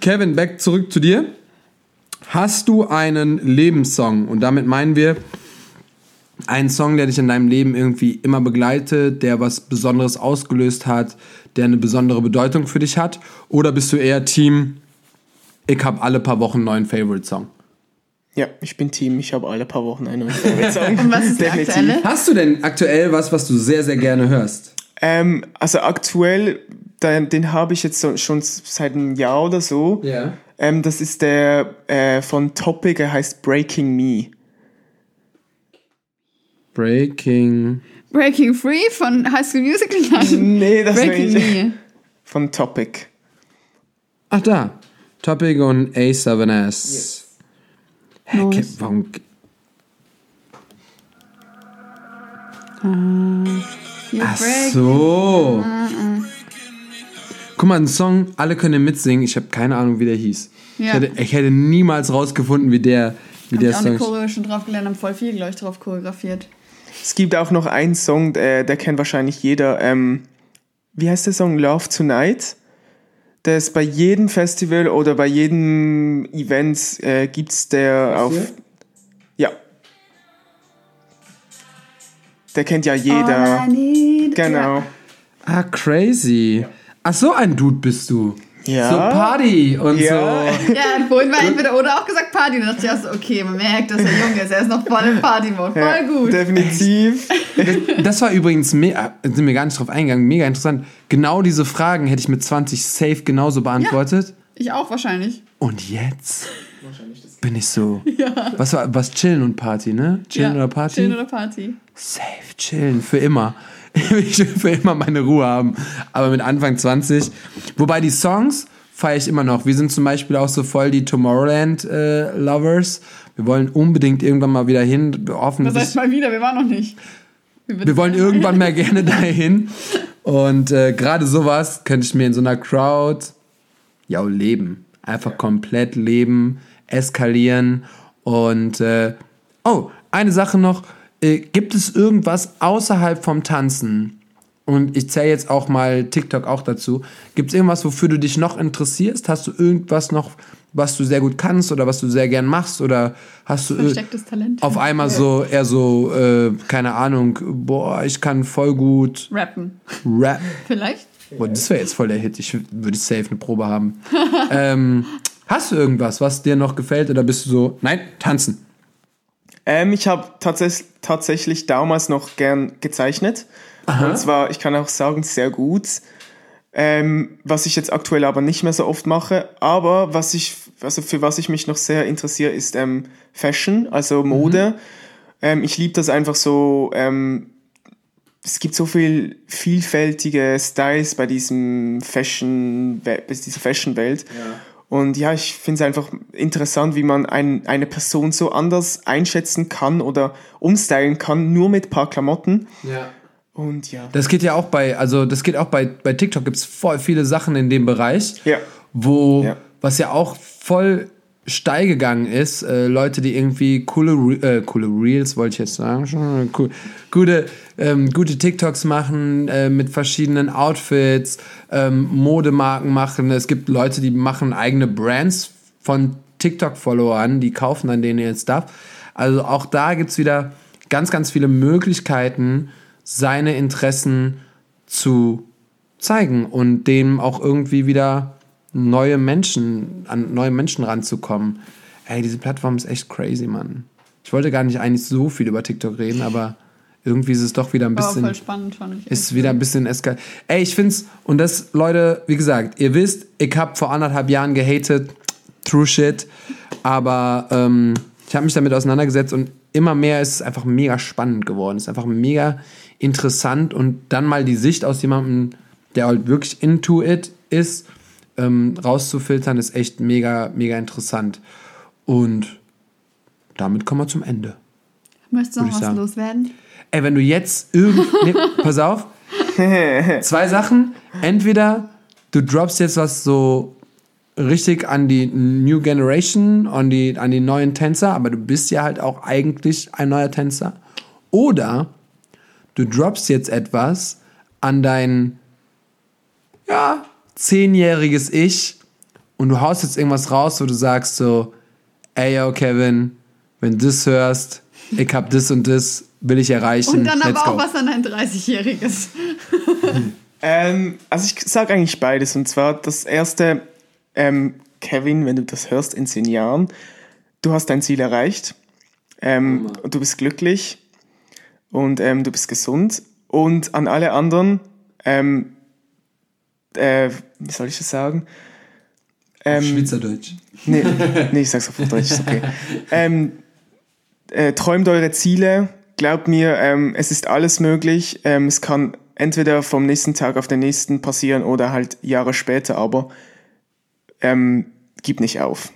Kevin, back zurück zu dir. Hast du einen Lebenssong? Und damit meinen wir, Ein Song, der dich in deinem Leben irgendwie immer begleitet, der was Besonderes ausgelöst hat, der eine besondere Bedeutung für dich hat? Oder bist du eher Team, ich habe alle paar Wochen einen neuen Favorite-Song? Ja, ich bin Team, ich habe alle paar Wochen einen neuen Favorite-Song. Und was ist der aktuelle? Hast du denn aktuell was, was du sehr, sehr gerne hörst? Ähm, also aktuell, den, den habe ich jetzt so, schon seit einem Jahr oder so. Ja. Ähm, das ist der äh, von Topic, er heißt Breaking Me. Breaking. Breaking Free von High School Musical? Nein. Nee, das Breaking nicht. Me. Von Topic. Ach da. Topic und A7S. Hä, Nice. ke- warum? You Ach so. Guck mal, ein Song, alle können mitsingen. Ich habe keine Ahnung, wie der hieß. Ich, Ja. hätte, ich hätte niemals rausgefunden, wie der, wie Hab der ich auch eine Song. Choreo schon drauf gelernt, haben voll viel, glaube ich, drauf choreografiert. Es gibt auch noch einen Song, der, der kennt wahrscheinlich jeder. Ähm, wie heißt der Song? Love Tonight. Der ist bei jedem Festival oder bei jedem Event äh, gibt's der auf. Ja. Der kennt ja jeder. All I need- Genau. Ja. Ah, crazy. Ach, so ein Dude bist du. Ja. So Party und Ja. so. Ja, vorhin war entweder oder auch gesagt Party. Und dann dachte ich auch so, okay, man merkt, dass er jung ist. Er ist noch voll im Party-Mode. Voll Ja, gut. Definitiv. Das war übrigens, mega, sind wir gar nicht drauf eingegangen, mega interessant. Genau diese Fragen hätte ich mit 20 safe genauso beantwortet. Ich auch wahrscheinlich. Und jetzt bin ich so. Was war was chillen und Party, ne? Chillen ja. oder Party? Chillen oder Party. Safe chillen für immer. Ich will für immer meine Ruhe haben. Aber mit Anfang 20. Wobei die Songs feiere ich immer noch. Wir sind zum Beispiel auch so voll die Tomorrowland-Lovers. wir wollen unbedingt irgendwann mal wieder hin. Das Hoffentlich. heißt mal wieder, wir waren noch nicht. Wir wollen irgendwann mal gerne dahin. Und äh, gerade sowas könnte ich mir in so einer Crowd ja leben. Einfach komplett leben, eskalieren. Und äh, oh, eine Sache noch. Äh, gibt es irgendwas außerhalb vom Tanzen? Und ich zähle jetzt auch mal TikTok auch dazu. Gibt es irgendwas, wofür du dich noch interessierst? Hast du irgendwas noch, was du sehr gut kannst oder was du sehr gern machst? Oder hast du ir- Verstecktes Talent. auf einmal so eher so, äh, keine Ahnung, boah, ich kann voll gut Rappen. Rap. Vielleicht? Boah, das wäre jetzt voll der Hit. Ich würde safe eine Probe haben. ähm, hast du irgendwas, was dir noch gefällt oder bist du so, nein, tanzen? Ähm, ich habe tatsächlich, tatsächlich damals noch gern gezeichnet. Und zwar, ich kann auch sagen, sehr gut. Ähm, was ich jetzt aktuell aber nicht mehr so oft mache. Aber was ich, also für was ich mich noch sehr interessiere, ist ähm, Fashion, also Mode. Ähm, ich liebe das einfach so. Ähm, es gibt so viel vielfältige Styles bei diesem Fashion, bei dieser Fashion-Welt. Und ja, ich finde es einfach interessant, wie man ein, eine Person so anders einschätzen kann oder umstylen kann, nur mit ein paar Klamotten. Ja. Und ja. Das geht ja auch bei, also das geht auch bei, bei TikTok, gibt es voll viele Sachen in dem Bereich, Ja. wo, Ja. was ja auch voll steil gegangen ist, äh, Leute, die irgendwie coole, Re äh, coole Reels, wollte ich jetzt sagen, schon, cool, gute, ähm, gute TikToks machen äh, mit verschiedenen Outfits, ähm, Modemarken machen. Es gibt Leute, die machen eigene Brands von TikTok-Followern, die kaufen dann denen ihren Stuff. Also auch da gibt's wieder ganz, ganz viele Möglichkeiten, seine Interessen zu zeigen und dem auch irgendwie wieder neue Menschen, an neue Menschen ranzukommen. Ey, diese Plattform ist echt crazy, Mann. Ich wollte gar nicht eigentlich so viel über TikTok reden, aber irgendwie ist es doch wieder ein War bisschen voll spannend, fand ich. ist wieder ein bisschen eskal. Ey, ich find's, und das, Leute, wie gesagt, ihr wisst, ich hab vor anderthalb Jahren gehatet, true shit, aber ähm, ich habe mich damit auseinandergesetzt und immer mehr ist es einfach mega spannend geworden. Es ist einfach mega interessant und dann mal die Sicht aus jemandem, der halt wirklich into it ist, ähm, rauszufiltern, ist echt mega, mega interessant. Und damit kommen wir zum Ende. Möchtest du noch was sagen. loswerden? Ey, wenn du jetzt irgend... Nee, pass auf. Zwei Sachen. Entweder du droppst jetzt was so richtig an die New Generation, an die, an die neuen Tänzer, aber du bist ja halt auch eigentlich ein neuer Tänzer. Oder du droppst jetzt etwas an dein, ja, zehnjähriges Ich und du haust jetzt irgendwas raus, wo du sagst so, ey yo Kevin, wenn du das hörst, ich hab das und das, will ich erreichen. Und dann Let's aber auch go. was an ein 30-Jähriges. Ähm, also ich sage eigentlich beides. Und zwar das erste, ähm, Kevin, wenn du das hörst in zehn Jahren, du hast dein Ziel erreicht. Ähm, und du bist glücklich und ähm, du bist gesund. Und an alle anderen, ähm, äh, wie soll ich das sagen? Ähm, Schweizerdeutsch. Nee, nee, ich sag's auf Deutsch, ist okay. Ähm, äh, träumt eure Ziele, glaubt mir, ähm, es ist alles möglich. Ähm, es kann entweder vom nächsten Tag auf den nächsten passieren oder halt Jahre später, aber ähm, gib nicht auf.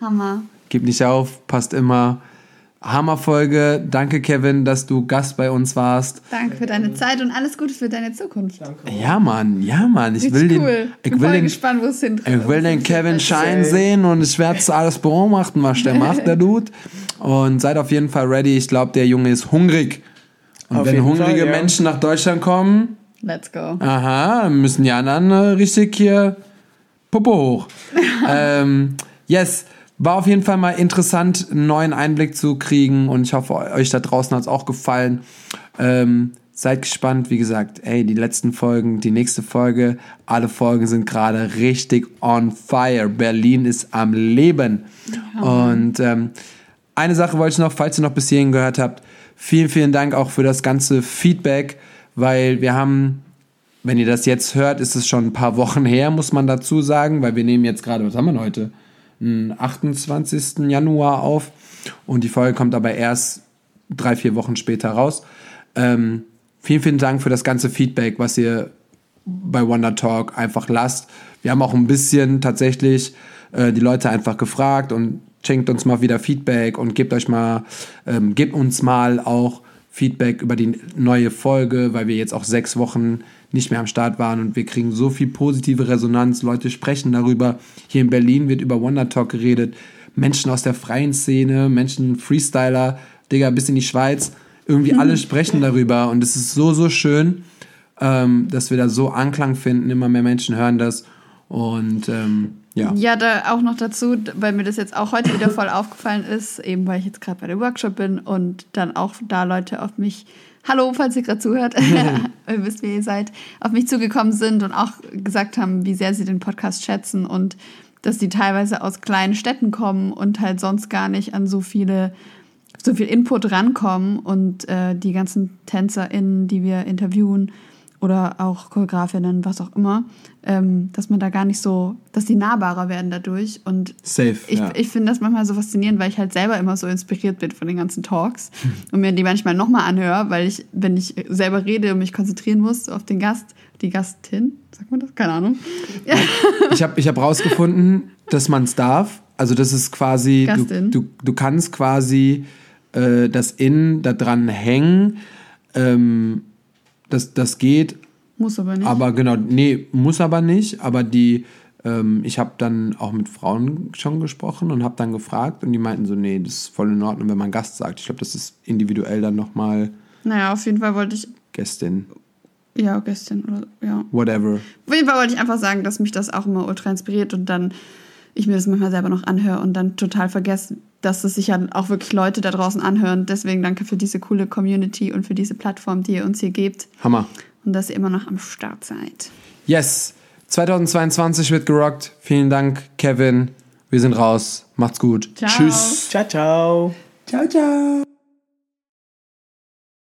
Hammer. Gib nicht auf, passt immer. Hammerfolge. Danke, Kevin, dass du Gast bei uns warst. Danke für deine Zeit und alles Gute für deine Zukunft. Ja, Mann, ja, Mann. Ich will den, cool. ich Bin will den, gespannt, wo es hin ich will den Kevin Schein sehen und ich werde alles beobachten, was der macht, der Dude. Und seid auf jeden Fall ready. Ich glaube, der Junge ist hungrig. Und Auf wenn jeden hungrige Fall, ja. Menschen nach Deutschland kommen, Let's go. aha, müssen die anderen äh, richtig hier Popo hoch. ähm, yes, war auf jeden Fall mal interessant, einen neuen Einblick zu kriegen und ich hoffe, euch da draußen hat es auch gefallen. Ähm, seid gespannt, wie gesagt, ey, die letzten Folgen, die nächste Folge, alle Folgen sind gerade richtig on fire. Berlin ist am Leben. Und ähm, eine Sache wollte ich noch, falls ihr noch bis hierhin gehört habt, vielen, vielen Dank auch für das ganze Feedback, weil wir haben wenn ihr das jetzt hört, ist es schon ein paar Wochen her, muss man dazu sagen, weil wir nehmen jetzt gerade, was haben wir heute? Den 28. Januar auf und die Folge kommt aber erst drei, vier Wochen später raus. Ähm, vielen, vielen Dank für das ganze Feedback, was ihr bei Wonder Talk einfach lasst. Wir haben auch ein bisschen tatsächlich äh, die Leute einfach gefragt und schenkt uns mal wieder Feedback und gebt euch mal, ähm, gebt uns mal auch Feedback über die neue Folge, weil wir jetzt auch sechs Wochen nicht mehr am Start waren und wir kriegen so viel positive Resonanz. Leute sprechen darüber. Hier in Berlin wird über Wonder Talk geredet. Menschen aus der freien Szene, Menschen, Freestyler, Digga, bis in die Schweiz. Irgendwie alle sprechen darüber und es ist so, so schön, ähm, dass wir da so Anklang finden. Immer mehr Menschen hören das und ähm, ja. Ja, da auch noch dazu, weil mir das jetzt auch heute wieder voll aufgefallen ist, eben weil ich jetzt gerade bei der Workshop bin und dann auch da Leute auf mich, hallo, falls ihr gerade zuhört, ihr wisst, wer ihr seid, auf mich zugekommen sind und auch gesagt haben, wie sehr sie den Podcast schätzen und dass die teilweise aus kleinen Städten kommen und halt sonst gar nicht an so viele so viel Input rankommen und äh, die ganzen TänzerInnen, die wir interviewen oder auch Choreografinnen, was auch immer, ähm, dass man da gar nicht so, dass die nahbarer werden dadurch. Und Safe. ich, ja. ich finde das manchmal so faszinierend, weil ich halt selber immer so inspiriert bin von den ganzen Talks und mir die manchmal nochmal anhöre, weil ich, wenn ich selber rede und mich konzentrieren muss auf den Gast, die Gastin, sagt man das? Keine Ahnung. Ich habe ich hab rausgefunden, dass man es darf. Also das ist quasi, du, du, du kannst quasi äh, das In da dran hängen. Ähm, das, das geht, Muss aber nicht. aber genau, nee, muss aber nicht. Aber die, ähm, ich habe dann auch mit Frauen schon gesprochen und habe dann gefragt und die meinten so, nee, das ist voll in Ordnung, wenn man Gast sagt. Ich glaube, das ist individuell dann nochmal naja, auf jeden Fall wollte ich, Gästin, ja, Gästin oder, ja. whatever. Auf jeden Fall wollte ich einfach sagen, dass mich das auch immer ultra inspiriert und dann ich mir das manchmal selber noch anhöre und dann total vergesse, dass es sich ja auch wirklich Leute da draußen anhören. Deswegen danke für diese coole Community und für diese Plattform, die ihr uns hier gebt Hammer. und dass ihr immer noch am Start seid. Yes, 2022 wird gerockt. Vielen Dank, Kevin. Wir sind raus. Macht's gut. Ciao. Tschüss. Ciao, ciao. Ciao, ciao.